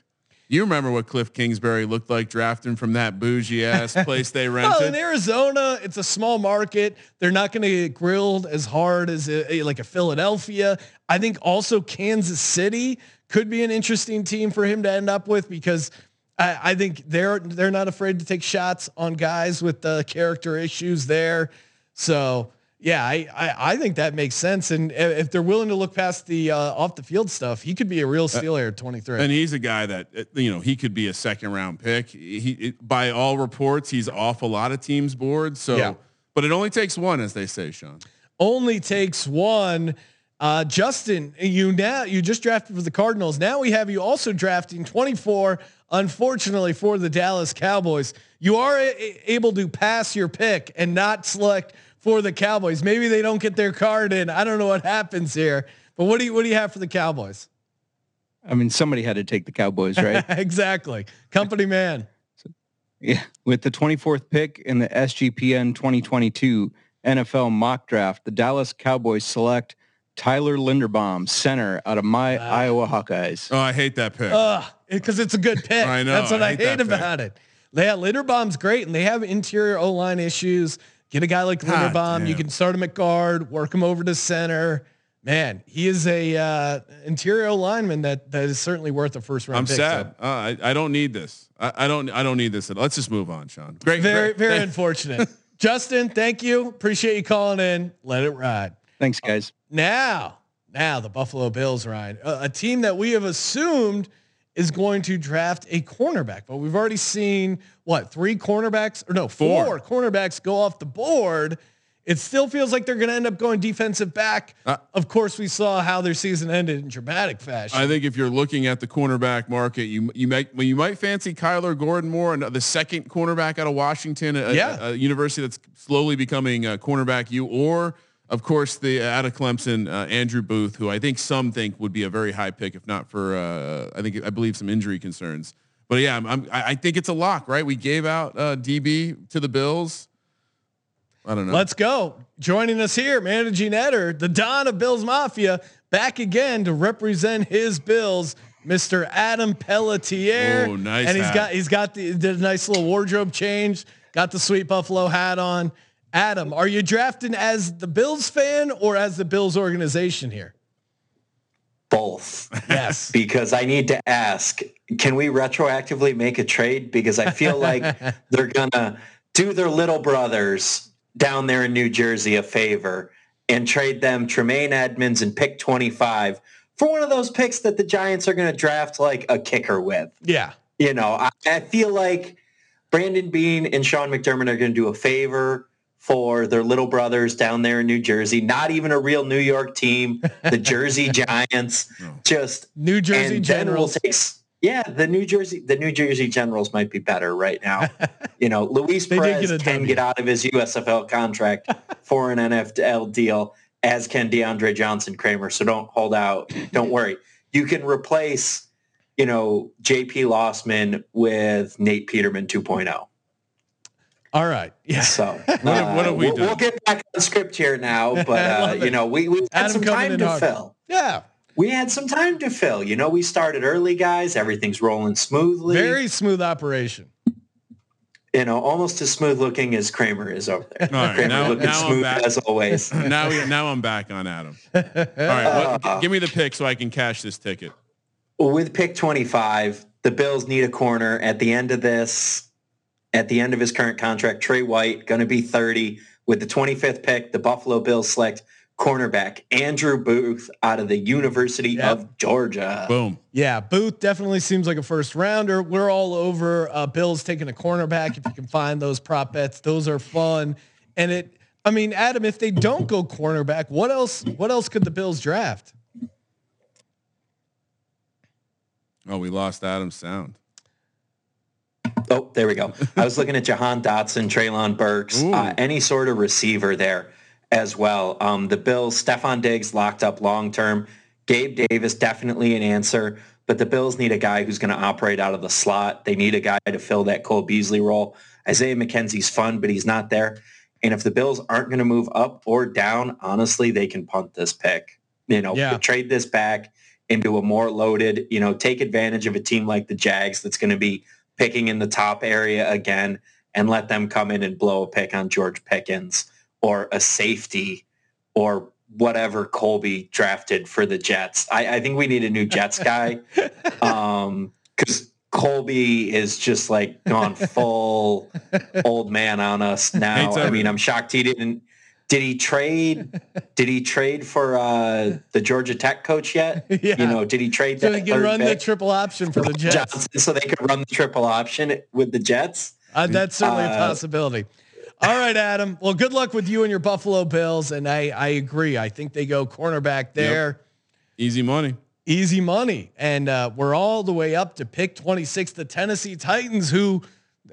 you remember what Cliff Kingsbury looked like drafting from that bougie ass place they rented? Well, in. Arizona, it's a small market. They're not going to get grilled as hard as a, a- like a Philadelphia. I think also Kansas City could be an interesting team for him to end up with because I, I think they're they're not afraid to take shots on guys with the character issues there. So yeah, I, I I think that makes sense. And if they're willing to look past the uh, off the field stuff, he could be a real steal here at 23. and he's a guy that uh, you know he could be a second round pick. He, it, by all reports, he's off a lot of teams' boards. So, Yeah. but it only takes one, as they say, Sean. only takes one. Uh, Justin, you now you just drafted for the Cardinals. Now we have you also drafting 24. Unfortunately for the Dallas Cowboys, you are a- able to pass your pick and not select for the Cowboys. Maybe they don't get their card in. I don't know what happens here. But what do you what do you have for the Cowboys? I mean, somebody had to take the Cowboys, right? exactly, company man. Yeah. With the 24th pick in the SGPN 2022 NFL mock draft, the Dallas Cowboys select Tyler Linderbaum, center out of my ah. Iowa Hawkeyes. Oh, I hate that pick. because it's a good pick. I know, That's what I I, hate hate, that pick. about it. Yeah, Linderbaum's great, and they have interior O line issues. Get a guy like God Linderbaum. You can start him at guard, work him over to center. Man, he is a uh, interior lineman that that is certainly worth a first round. I'm pick, sad. Uh, I, I don't need this. I, I don't. I don't need this. Let's just move on, Sean. Great. very great. very unfortunate. Justin, thank you. Appreciate you calling in. Let it ride. Thanks, guys. Now, now the Buffalo Bills, Ryan, a, a team that we have assumed is going to draft a cornerback, but we've already seen what three cornerbacks or no four, Four. cornerbacks go off the board. It still feels like they're going to end up going defensive back. Uh, of course, we saw how their season ended in dramatic fashion. I think if you're looking at the cornerback market, you you might well, you might fancy Kyler Gordon more, and the second cornerback out of Washington, a, Yeah. a, a university that's slowly becoming a cornerback. You or of course the uh, out of Clemson, uh, Andrew Booth, who I think some think would be a very high pick, if not for uh, I think I believe some injury concerns. But yeah, I'm, I'm, I I think it's a lock, right? We gave out uh, DB to the Bills. I don't know. Let's go. Joining us here, managing editor, the Don of Bills Mafia, back again to represent his Bills, Mr. Adam Pelletier. Oh, nice And he's hat. got he's got the did a nice little wardrobe change. Got the sweet buffalo hat on. Adam, are you drafting as the Bills fan or as the Bills organization here? Both. Yes. because I need to ask, can we retroactively make a trade? Because I feel like they're gonna do their little brothers down there in New Jersey a favor and trade them Tremaine Edmunds and pick 25 for one of those picks that the Giants are gonna draft like a kicker with. Yeah. You know, I, I feel like Brandon Beane and Sean McDermott are going to do a favor for their little brothers down there in New Jersey. Not even a real New York team, the Jersey Giants. Just New Jersey and then we'll Generals. take s- Yeah, the New Jersey the New Jersey Generals might be better right now. you know, Luis Perez get can W. get out of his USFL contract for an NFL deal, as can DeAndre Johnson Kramer. So don't hold out. Don't worry. You can replace, you know, JP Losman with Nate Peterman oh. 2.0. All right. Yeah. So What have- what have we we'll, done? we'll get back on script here now, but uh, you know, we we had Adam some time to hard. fill. Yeah. We had some time to fill. You know, we started early, guys. Everything's rolling smoothly. Very smooth operation. you know, almost as smooth looking as Kramer is over there. All right, Kramer now- looking now I'm smooth back. as always. now, now I'm back on Adam. All right, what, g- give me the pick so I can cash this ticket. With pick 25, the Bills need a corner at the end of this, at the end of his current contract. Trey White going to be 30 with the 25th pick. The Buffalo Bills select cornerback Andrew Booth out of the University of Georgia. Boom. Yeah, Booth definitely seems like a first rounder. We're all over uh, Bills taking a cornerback if you can find those prop bets. Those are fun. And it I mean, Adam, if they don't go cornerback, what else what else could the Bills draft? Oh, we lost Adam's sound. Oh, there we go. I was looking at Jahan Dotson, Treylon Burks, uh, any sort of receiver there as well. Um, the Bills, Stefon Diggs locked up long term. Gabe Davis, definitely an answer. But the Bills need a guy who's going to operate out of the slot. They need a guy to fill that Cole Beasley role. Isaiah McKenzie's fun, but he's not there. And if the Bills aren't going to move up or down, honestly, they can punt this pick. You know, Yeah. trade this back into a more loaded, you know, take advantage of a team like the Jags that's going to be picking in the top area again and let them come in and blow a pick on George Pickens or a safety or whatever Colby drafted for the Jets. I, I think we need a new Jets guy um, because Colby is just like gone full old man on us now. I mean. I'm shocked he didn't. Did he trade? Did he trade for uh, the Georgia Tech coach yet? Yeah. You know, did he trade So that they can third run the pick? triple option for the Jets. Johnson so they could run the triple option with the Jets. Uh, that's certainly a Uh, possibility. All right, Adam. Well, good luck with you and your Buffalo Bills. And I, I agree. I think they go cornerback there. Easy money. Easy money. And uh, we're all the way up to pick 26, the Tennessee Titans, who,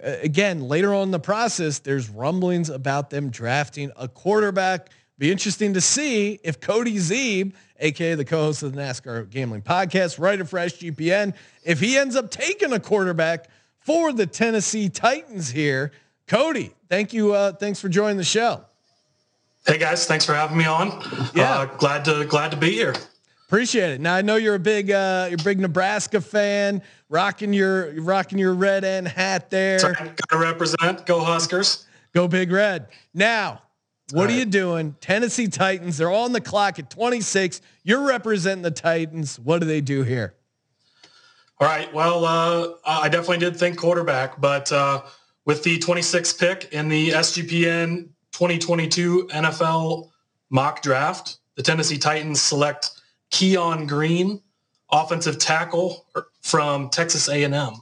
again, later on in the process, there's rumblings about them drafting a quarterback. Be interesting to see if Cody Zeeb, aka the co-host of the NASCAR Gambling Podcast, writer for SGPN, if he ends up taking a quarterback for the Tennessee Titans here. Cody, thank you. Uh, thanks for joining the show. Hey guys, thanks for having me on. Yeah. Uh, glad to glad to be here. Appreciate it. Now I know you're a big uh, you're a big Nebraska fan, rocking your rocking your red end hat there. Gotta represent. Go Huskers. Go Big Red. Now, what are you doing? Tennessee Titans, they're on the clock at 26. You're representing the Titans. What do they do here? All right. Well, uh, I definitely did think quarterback, but uh, with the 26th pick in the SGPN 2022 NFL mock draft, the Tennessee Titans select Kenyon Green, offensive tackle from Texas A&M.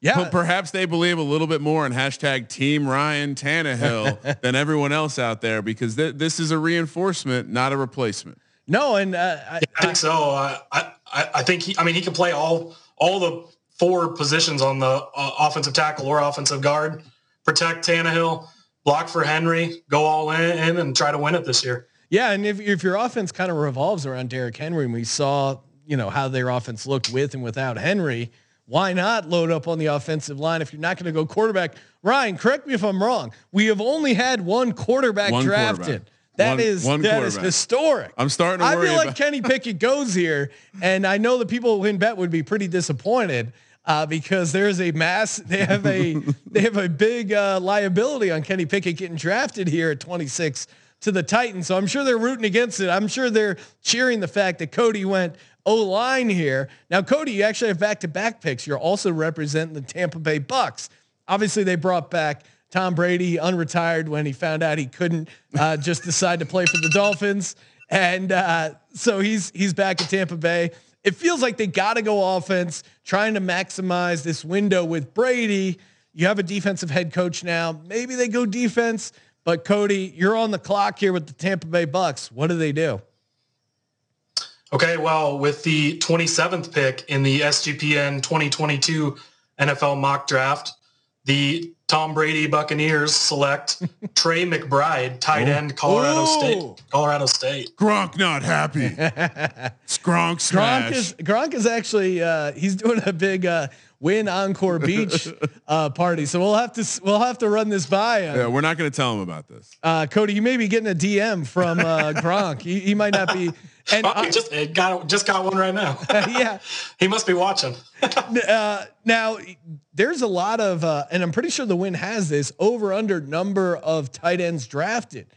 Yeah. But perhaps they believe a little bit more in hashtag Team Ryan Tannehill than everyone else out there because th- this is a reinforcement, not a replacement. No, and uh, I, I think so. I, I I think he. I mean, he can play all all the four positions on the uh, offensive tackle or offensive guard. Protect Tannehill, block for Henry, go all in, in and try to win it this year. Yeah, and if, if your offense kind of revolves around Derrick Henry, and we saw, you know, how their offense looked with and without Henry, why not load up on the offensive line if you're not going to go quarterback? Ryan, correct me if I'm wrong. We have only had one quarterback One drafted. quarterback. That One- is one that is historic. I'm starting to I worry feel like Kenny Pickett goes here, and I know the people who in bet would be pretty disappointed uh, because there's a mass. They have a they have a big uh, liability on Kenny Pickett getting drafted here at 26 to the Titans. So I'm sure they're rooting against it. I'm sure they're cheering the fact that Cody went O line here. Now, Cody, you actually have back to back picks. You're also representing the Tampa Bay Bucs. Obviously, they brought back Tom Brady unretired when he found out he couldn't uh, just decide to play for the Dolphins, and uh, so he's he's back at Tampa Bay. It feels like they got to go offense, trying to maximize this window with Brady. You have a defensive head coach now. Maybe they go defense, but Cody, you're on the clock here with the Tampa Bay Bucs. What do they do? Okay, well, with the 27th pick in the SGPN 2022 NFL mock draft, the Tom Brady Buccaneers select Trey McBride, tight end, Colorado Ooh. State. Colorado State. Gronk not happy. Gronk smash. Gronk is Gronk is actually uh, he's doing a big uh, Wynn Encore Beach uh, party, so we'll have to we'll have to run this by him. yeah, we're not going to tell him about this. Uh, Cody, you may be getting a DM from uh, Gronk. He, he might not be. And he just it got just got one right now. yeah, he must be watching. uh, now there's a lot of, uh, and I'm pretty sure the Wynn has this over under number of tight ends drafted.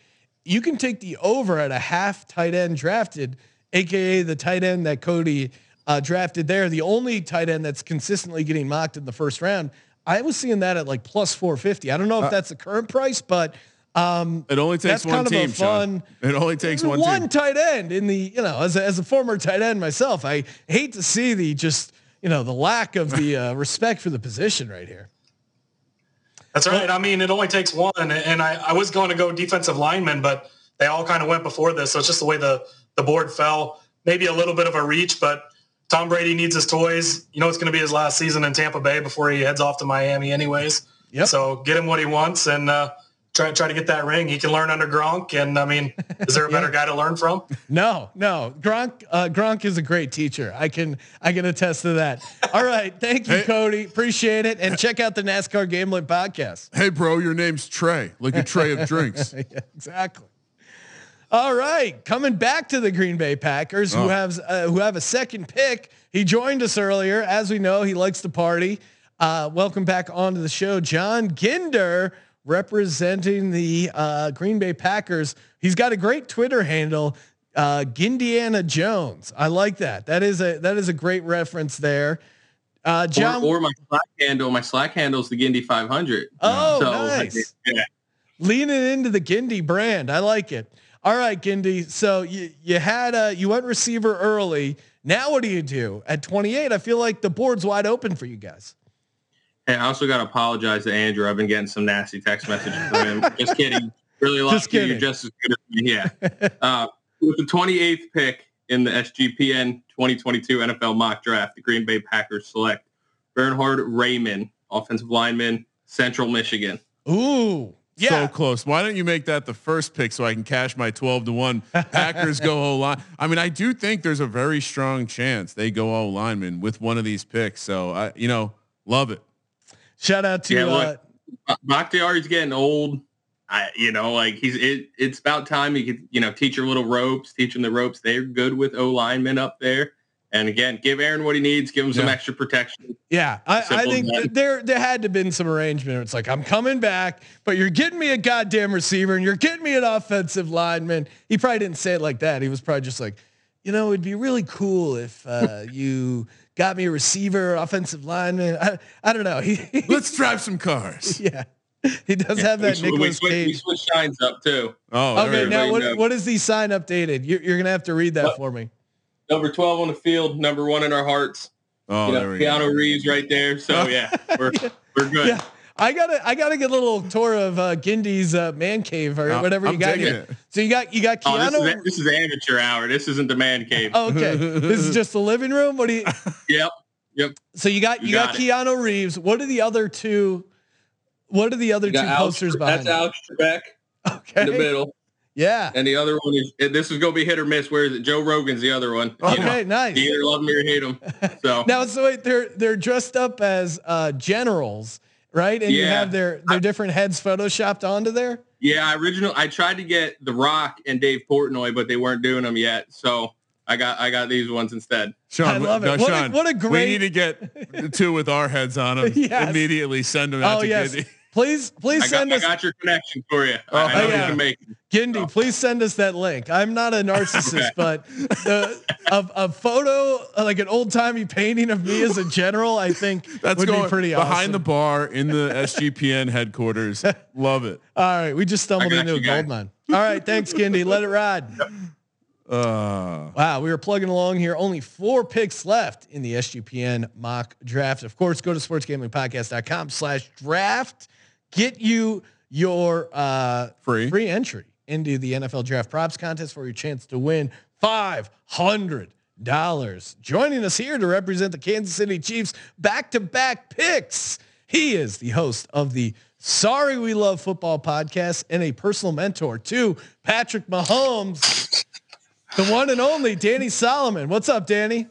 You can take the over at a half tight end drafted, aka the tight end that Cody uh, drafted there. The only tight end that's consistently getting mocked in the first round. I was seeing that at like plus 450. I don't know if Uh, that's the current price, but um, It only takes that's one kind team. of a fun. Sean. It only takes one, one team. tight end in the you know as a, as a former tight end myself i hate to see the just you know the lack of the uh, respect for the position right here That's right. I mean, it only takes one, and I, I was going to go defensive lineman, but they all kind of went before this, so it's just the way the the board fell. Maybe a little bit of a reach, but Tom Brady needs his toys. You know, it's going to be his last season in Tampa Bay before he heads off to Miami, anyways. Yep. So get him what he wants and uh, try try to get that ring. He can learn under Gronk, and I mean, is there a better guy to learn from? no no gronk uh, gronk is a great teacher i can i can attest to that all right thank you cody appreciate it and check out the nascar gambling podcast Hey, bro, your name's Trey. Like a tray of drinks. yeah, exactly all right coming back to the green bay packers who Oh. have uh, who have a second pick he joined us earlier as we know he likes to party uh, welcome back onto the show john ginder representing the uh, green bay packers he's got a great twitter handle uh, Gindiana Jones. I like that. That is a that is a great reference there. Uh, John, or, or my Slack handle. My Slack handle is the Gindy 500. Oh, So, nice. Yeah. leaning into the Gindy brand. I like it. All right, Gindy. So you you had a you went receiver early. Now what do you do at 28? I feel like the board's wide open for you guys. Hey, I also got to apologize to Andrew. I've been getting some nasty text messages from him. just kidding. Really like Just you. kidding. You're just as good as me. Yeah. Uh, with the 28th pick in the SGPN 2022 NFL mock draft, the Green Bay Packers select Bernhard Raimann, offensive lineman, Central Michigan. Ooh. So close. Why don't you make that the first pick so I can cash my 12 to 1 Packers go O line? I mean, I do think there's a very strong chance they go O lineman with one of these picks. So I, you know, love it. Shout out to yeah, uh, look, Bakhtiari's getting old. I, you know, like he's it, it's about time he could, you know, teach him little ropes, teach him the ropes. They're good with O linemen up there. And again, give Aaron what he needs, give him some Yeah. extra protection. Yeah, I, I think th- there there had to have been some arrangement. It's like I'm coming back, but you're getting me a goddamn receiver and you're getting me an offensive lineman. He probably didn't say it like that. He was probably just like, you know, it'd be really cool if uh, you got me a receiver, offensive lineman. I, I don't know. He, Let's drive some cars. yeah, he does Yeah, have that we, sw- we, Nicolas switch, we Cage. switch shines up too. Oh, Okay, now what, what is the sign updated? You're, you're gonna have to read that for me. Number 12 on the field, number one in our hearts. Oh, you know, there we go. Keanu Reeves right there. So yeah, we're we're good. Yeah. I gotta, I gotta get a little tour of uh, Gindy's uh, man cave or whatever you I'm got here. it. So you got, you got Oh, this, Keanu. is, this is amateur hour. This isn't the man cave. Oh, okay, this is just the living room. What do you? Yep. Yep. So you got you, You got, got. Keanu Reeves. What are the other two? What are the other two got Alex- posters behind? That's Alex Trebek Okay. in the middle. Yeah. And the other one is this is gonna be hit or miss. Where is it? Joe Rogan's the other one. You Okay, know, nice. You either love him or hate him. So Now, so wait, they're they're dressed up as uh, generals, right? And you have their their different heads photoshopped onto there. yeah, original. I tried to get The Rock and Dave Portnoy, but they weren't doing them yet. So I got I got these ones instead. Sean, I love it. no, What a- Sean, what a We need to get the two with our heads on them. Yes. Immediately send them out Oh to yes, Giddy. Please please I got, send I got your connection for you. Oh, I, I know yeah. you can make it. Gindy. Please send us that link. I'm not a narcissist, Okay. but the, a, a photo like an old timey painting of me as a general, I think That's would going be pretty awesome. behind awesome. the bar in the SGPN headquarters. Love it. All right, we just stumbled into a gold mine. All right, thanks, Gindy. Let it ride. Uh, Wow, we were plugging along here. Only four picks left in the SGPN mock draft. Of course, go to sportsgamblingpodcast.com slash draft. Get you your uh, Free. free entry into the NFL draft props contest for your chance to win $500 Joining us here to represent the Kansas City Chiefs back-to-back picks. He is the host of the Sorry We Love Football podcast and a personal mentor to Patrick Mahomes, the one and only Danny Solomon. What's up, Danny?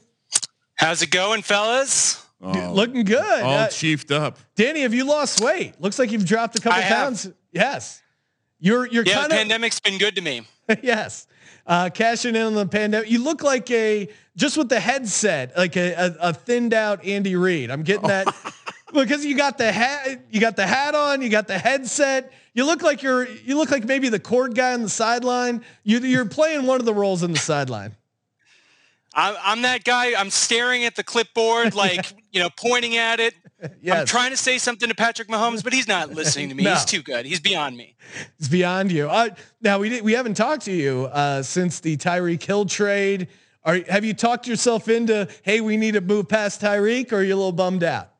How's it going, fellas? Oh, Looking good. all Uh, chiefed up. Danny, have you lost weight? Looks like you've dropped a couple I have. pounds. Yes. You're you're Yeah, kind of pandemic's been good to me. yes. Uh, cashing in on the pandemic. You look like a just with the headset, like a, a, a thinned out Andy Reid. I'm getting that because you got the hat, you got the hat on, you got the headset. You look like you're you look like maybe the cord guy on the sideline. You, you're playing one of the roles in the sideline. I'm, I'm that guy. I'm staring at the clipboard, like you know, pointing at it. I'm trying to say something to Patrick Mahomes, but he's not listening to me. No. He's too good. He's beyond me. It's beyond you. Uh, now we we haven't talked to you uh, since the Tyreek Hill trade. Are have you talked yourself into hey we need to move past Tyreek or are you a little bummed out?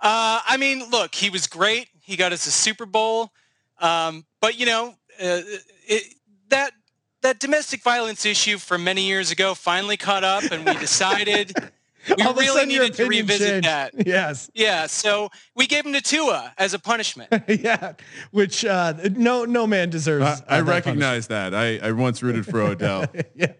Uh, I mean, look, he was great. He got us a Super Bowl, um, but you know, uh, it, that that domestic violence issue from many years ago finally caught up, and we decided we All really needed to revisit changed. that. Yes. Yeah, so we gave him to Tua as a punishment. yeah, which uh, no no man deserves. I, uh, I that recognize that. I, I once rooted for Odell. yeah,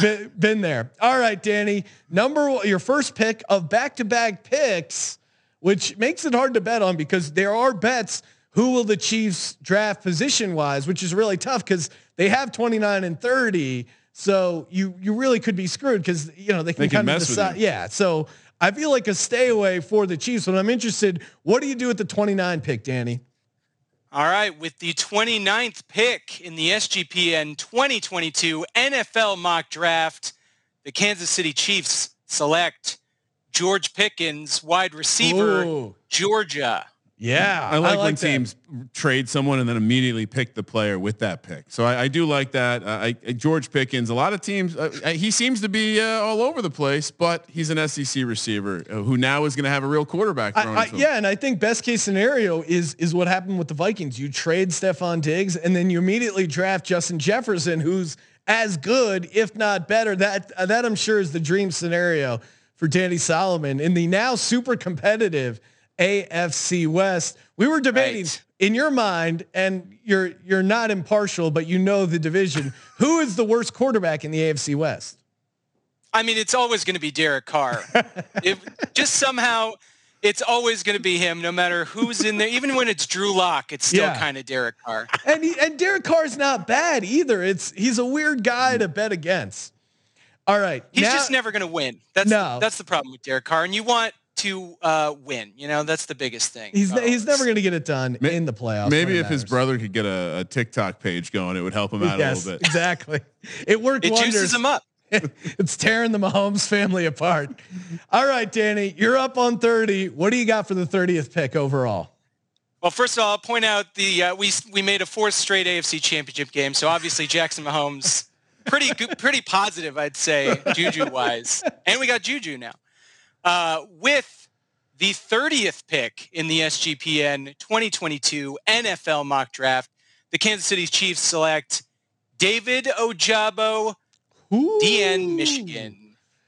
been, been there. All right, Danny. Number one, your first pick of back-to-back picks, which makes it hard to bet on because there are bets. Who will the Chiefs draft position-wise, which is really tough because they have 29 and 30. So you you really could be screwed because you know they can, They can kind of with decide. you. Yeah. So I feel like a stay away for the Chiefs. But I'm interested. What do you do with the 29 pick, Danny? All right, with the 29th pick in the SGPN 2022 NFL mock draft, the Kansas City Chiefs select George Pickens, wide receiver, Ooh. Georgia. Yeah, I like, when that. teams trade someone and then immediately pick the player with that pick. So I, I do like that. Uh, I, I- George Pickens, a lot of teams, uh, uh, he seems to be uh, all over the place, but he's an SEC receiver uh, who now is going to have a real quarterback I, I, yeah, and I think best case scenario is is what happened with the Vikings. You trade Stefon Diggs, and then you immediately draft Justin Jefferson, who's as good, if not better. That that I'm sure is the dream scenario for Danny Solomon in the now super competitive AFC West. We were debating in your mind, and you're you're not impartial, but you know the division. Who is the worst quarterback in the AFC West? I mean, it's always going to be Derek Carr. if, just somehow, it's always going to be him, no matter who's in there. Even when it's Drew Lock, it's still Yeah. kind of Derek Carr. and he, and Derek Carr's not bad either. It's he's a weird guy to bet against. All right, He's now- just never going to win. That's No. that's the problem with Derek Carr, and you want to uh, win. You know, that's the biggest thing. he's he's never going to get it done in the playoffs. Maybe when it if his brother could get a, a TikTok page going, it would help him out yes, a little bit. exactly. It worked It wonders. juices him up. it's tearing the Mahomes family apart. All right, Danny, you're up on 30. What do you got for the 30th pick overall? Well, first of all, I'll point out the uh, we we made a fourth straight AFC Championship game, so obviously Jackson Mahomes pretty good, pretty positive, I'd say, Juju wise, and we got Juju now. Uh, with the 30th pick in the SGPN 2022 NFL mock draft, the Kansas City Chiefs select David Ojabo, DN, Michigan.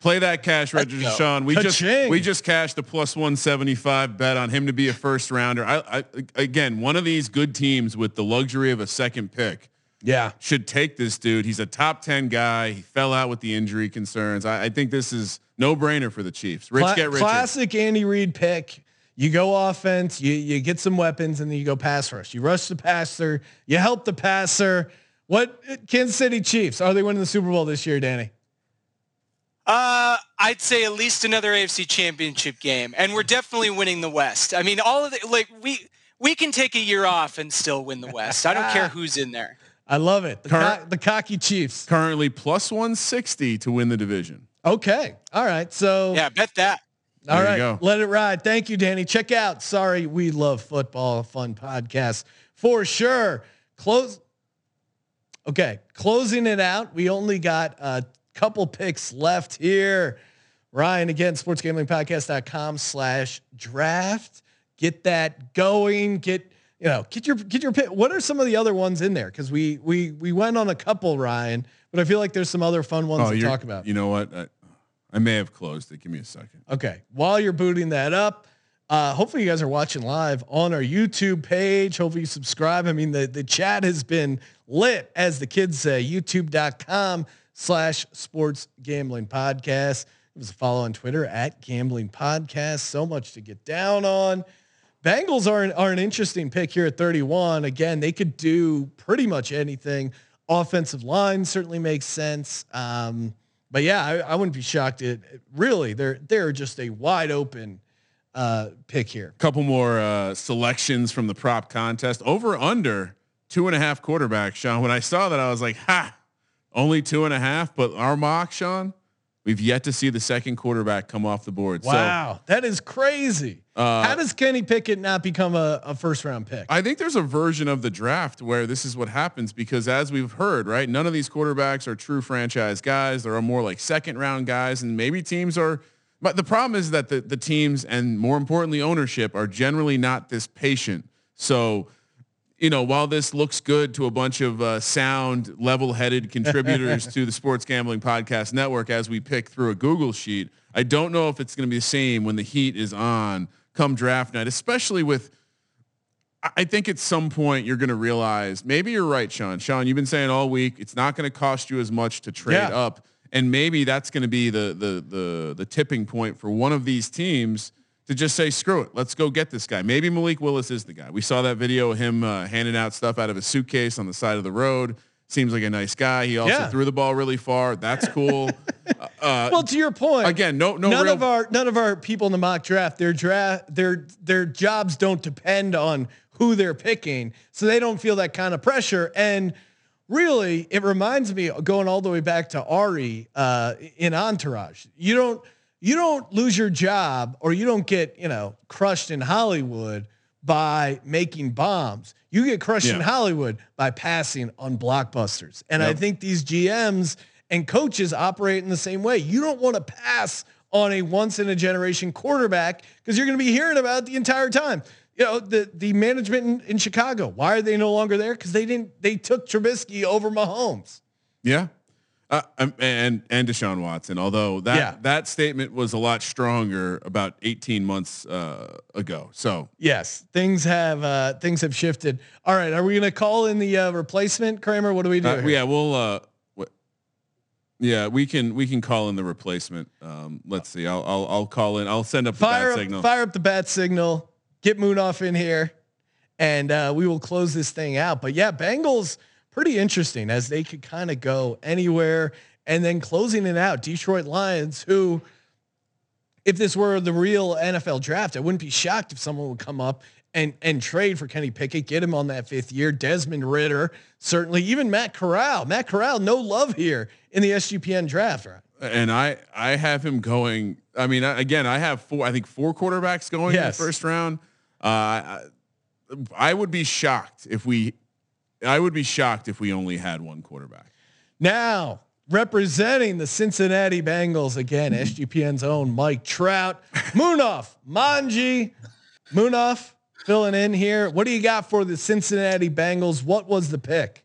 Play that cash register, go. Sean. We just Ka-ching. we just cashed a plus one seventy five bet on him to be a first rounder. I, I again one of these good teams with the luxury of a second pick. Yeah, should take this dude. He's a top ten guy. He fell out with the injury concerns. I, I think this is no brainer for the Chiefs. Rich Cla- get rich. Classic Andy Reid pick. You go offense, you you get some weapons, and then you go pass rush. You rush the passer, you help the passer. What Kansas City Chiefs are they winning the Super Bowl this year, Danny? Uh, I'd say at least another AFC Championship game, and we're definitely winning the West. I mean, all of the like we we can take a year off and still win the West. I don't care who's in there. I love it. The, Current- co- the cocky Chiefs. Currently plus one sixty to win the division. Okay. All right. So Yeah, bet that. All There right, let it ride. Thank you, Danny. Check out Sorry We Love Football, fun podcast for sure. Close. Okay, closing it out. We only got a couple picks left here. Ryan again, sportsgamblingpodcast.com slash draft. Get that going. Get you know, get your get your pick. What are some of the other ones in there? Because we we we went on a couple, Ryan, but but I feel like there's some other fun ones oh, to Oh, you're- talk about. You know what? I, I may have closed it. Give me a second. Okay. While you're booting that up, uh, hopefully you guys are watching live on our YouTube page. Hopefully you subscribe. I mean, the, the chat has been lit, as the kids say, youtube.com slash sports gambling podcast. Give us a follow on Twitter at gambling podcast. So much to get down on. Bengals are an, are an interesting pick here at 31. Again, they could do pretty much anything. Offensive line certainly makes sense. Um, but yeah, I, I wouldn't be shocked. It really they're they're just a wide open uh, pick here. Couple more uh, selections from the prop contest. Over under two and a half quarterbacks, Sean. When I saw that, I was like, ha, only two and a half. But our mock, Sean, we've yet to see the second quarterback come off the board. Wow, that is crazy. Uh, How does Kenny Pickett not become a, a first round pick? I think there's a version of the draft where this is what happens because as we've heard, right, none of these quarterbacks are true franchise guys. There are more like second round guys, and maybe teams are. But the problem is that the the teams and more importantly ownership are generally not this patient. So, you know, while this looks good to a bunch of uh, sound, level-headed contributors to the Sports Gambling Podcast Network as we pick through a Google sheet, I don't know if it's going to be the same when the heat is on come draft night, especially with I- think at some point you're going to realize maybe you're right, Sean. Sean, you've been saying all week it's not going to cost you as much to trade Yeah. up, and maybe that's going to be the the the the tipping point for one of these teams to just say screw it, let's go get this guy. Maybe Malik Willis is the guy. We saw that video of him uh, handing out stuff out of a suitcase on the side of the road. Seems like a nice guy. He also Yeah. threw the ball really far. That's cool. uh, well, to your point, again, no no none real of our none of our people in the mock draft their draft their their jobs don't depend on who they're picking, so they don't feel that kind of pressure. And really, it reminds me going all the way back to Ari uh, in Entourage. You don't you don't lose your job or you don't get you know crushed in Hollywood by making bombs. You get crushed in Hollywood by passing on blockbusters. And I think these GMs and coaches operate in the same way. You don't want to pass on a once in a generation quarterback because you're going to be hearing about it the entire time. You know, the the management in, in Chicago, why are they no longer there? Because they didn't they took Trubisky over Mahomes. Yeah. Uh, um, and and Deshaun Watson, although that Yeah. that statement was a lot stronger about 18 months uh, ago. So Yes, things have uh, things have shifted. All right, are we going to call in the uh, replacement, Kramer? What do we do? uh, yeah, we'll uh, what, yeah, we can we can call in the replacement. Um, let's see. I'll, I'll I'll call in. I'll send up the fire bat up, signal. fire up the bat signal. Get Munaf in here, and uh, we will close this thing out. But yeah, Bengals pretty interesting as they could kind of go anywhere, and then closing it out. Detroit Lions, who, if this were the real NFL draft, I wouldn't be shocked if someone would come up. And, and trade for Kenny Pickett, get him on that fifth year. Desmond Ridder, certainly. Even Matt Corral. Matt Corral, no love here in the SGPN draft. Right? and I I have him going. I mean, again, I have four. I think four quarterbacks going in the first round. Uh, I, I would be shocked if we. I would be shocked if we only had one quarterback. Now, representing the Cincinnati Bengals again, hmm. SGPN's own Mike Trout, Munaf, Manji, Munaf filling in here. What do you got for the Cincinnati Bengals? What was the pick?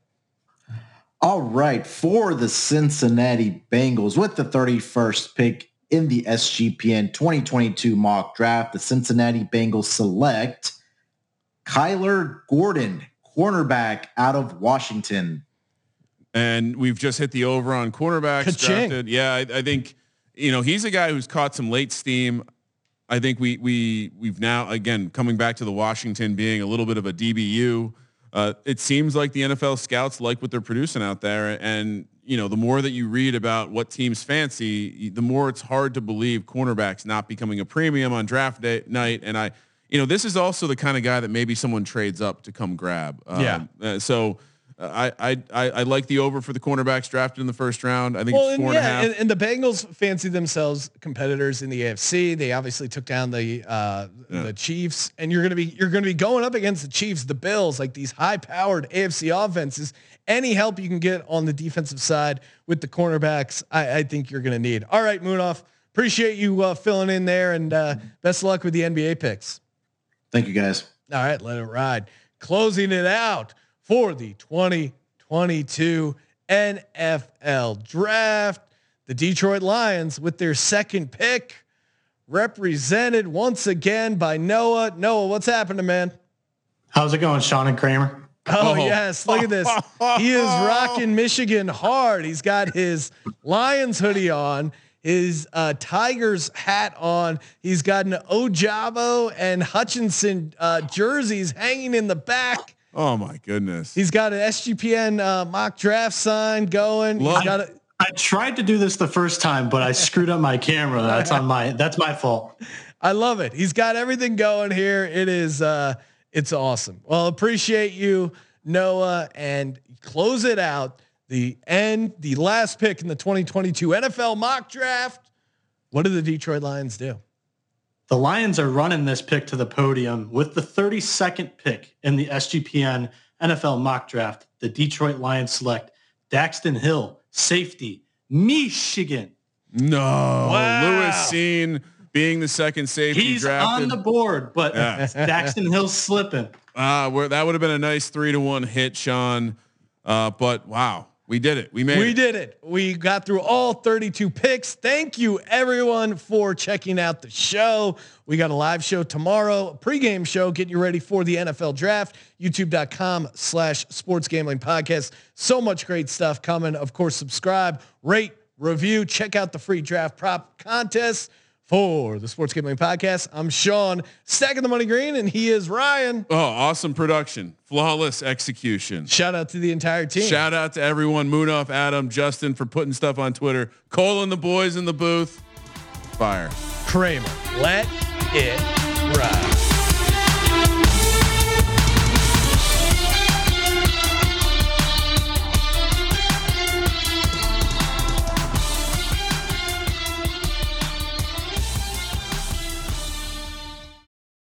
All right, for the Cincinnati Bengals with the 31st pick in the SGPN 2022 mock draft, the Cincinnati Bengals select Kyler Gordon, cornerback out of Washington. and we've just hit the over on cornerbacks drafted. Yeah, I, I think you know he's a guy who's caught some late steam. I think we we we've now again coming back to the Washington being a little bit of a DBU. Uh, it seems like the NFL scouts like what they're producing out there, and you know the more that you read about what teams fancy, the more it's hard to believe cornerbacks not becoming a premium on draft day, night. And I, you know, this is also the kind of guy that maybe someone trades up to come grab. Yeah. uh, so. uh, I, I I I like the over for the cornerbacks drafted in the first round. I think Well, it's and four and a yeah, half. and, and the Bengals fancy themselves competitors in the AFC. They obviously took down the uh, Yeah. the Chiefs, and you're gonna be you're gonna be going up against the Chiefs, the Bills, like these high powered AFC offenses. Any help you can get on the defensive side with the cornerbacks, I, I think you're gonna need. All right, Munaf, appreciate you uh, filling in there, and uh, best of luck with the NBA picks. Thank you, guys. All right, let it ride. Closing it out for the 2022 NFL draft. The Detroit Lions with their second pick represented once again by Noah. Noah, what's happening, man? How's it going, Sean and Kramer? Oh, oh. yes, look at this. He is rocking Michigan hard. He's got his Lions hoodie on, his uh, Tigers hat on. He's got an Ojabo and Hutchinson uh, jerseys hanging in the back. Oh my goodness. He's got an SGPN uh, mock draft sign going. He's Look. got a, I tried to do this the first time, but I screwed up my camera. That's on my that's my fault. I love it. He's got everything going here. It is uh it's awesome. Well, appreciate you, Noah, and close it out. The end, the last pick in the 2022 NFL mock draft. What do the Detroit Lions do? The Lions are running this pick to the podium with the 32nd pick in the SGPN NFL mock draft. The Detroit Lions select Daxton Hill, safety, Michigan. No, Wow. Lewis Cine being the second safety He's drafted on the board, but Yeah. Daxton Hill's slipping. Uh, where that would have been a nice three to one hit, Sean. Uh, but wow, we did it. We made we it. did it. We got through all 32 picks. Thank you everyone for checking out the show. We got a live show tomorrow, a pregame show, getting you ready for the NFL draft. YouTube.com slash sports gambling podcast. So much great stuff coming. Of course, subscribe, rate, review, check out the free draft prop contest for the sports gambling podcast. I'm Sean, stacking the money green, and he is Ryan. Oh, awesome production, flawless execution. Shout out to the entire team. Shout out to everyone, Munaf, Adam, Justin for putting stuff on Twitter. Cole and the boys in the booth. Fire. Kramer, let it ride.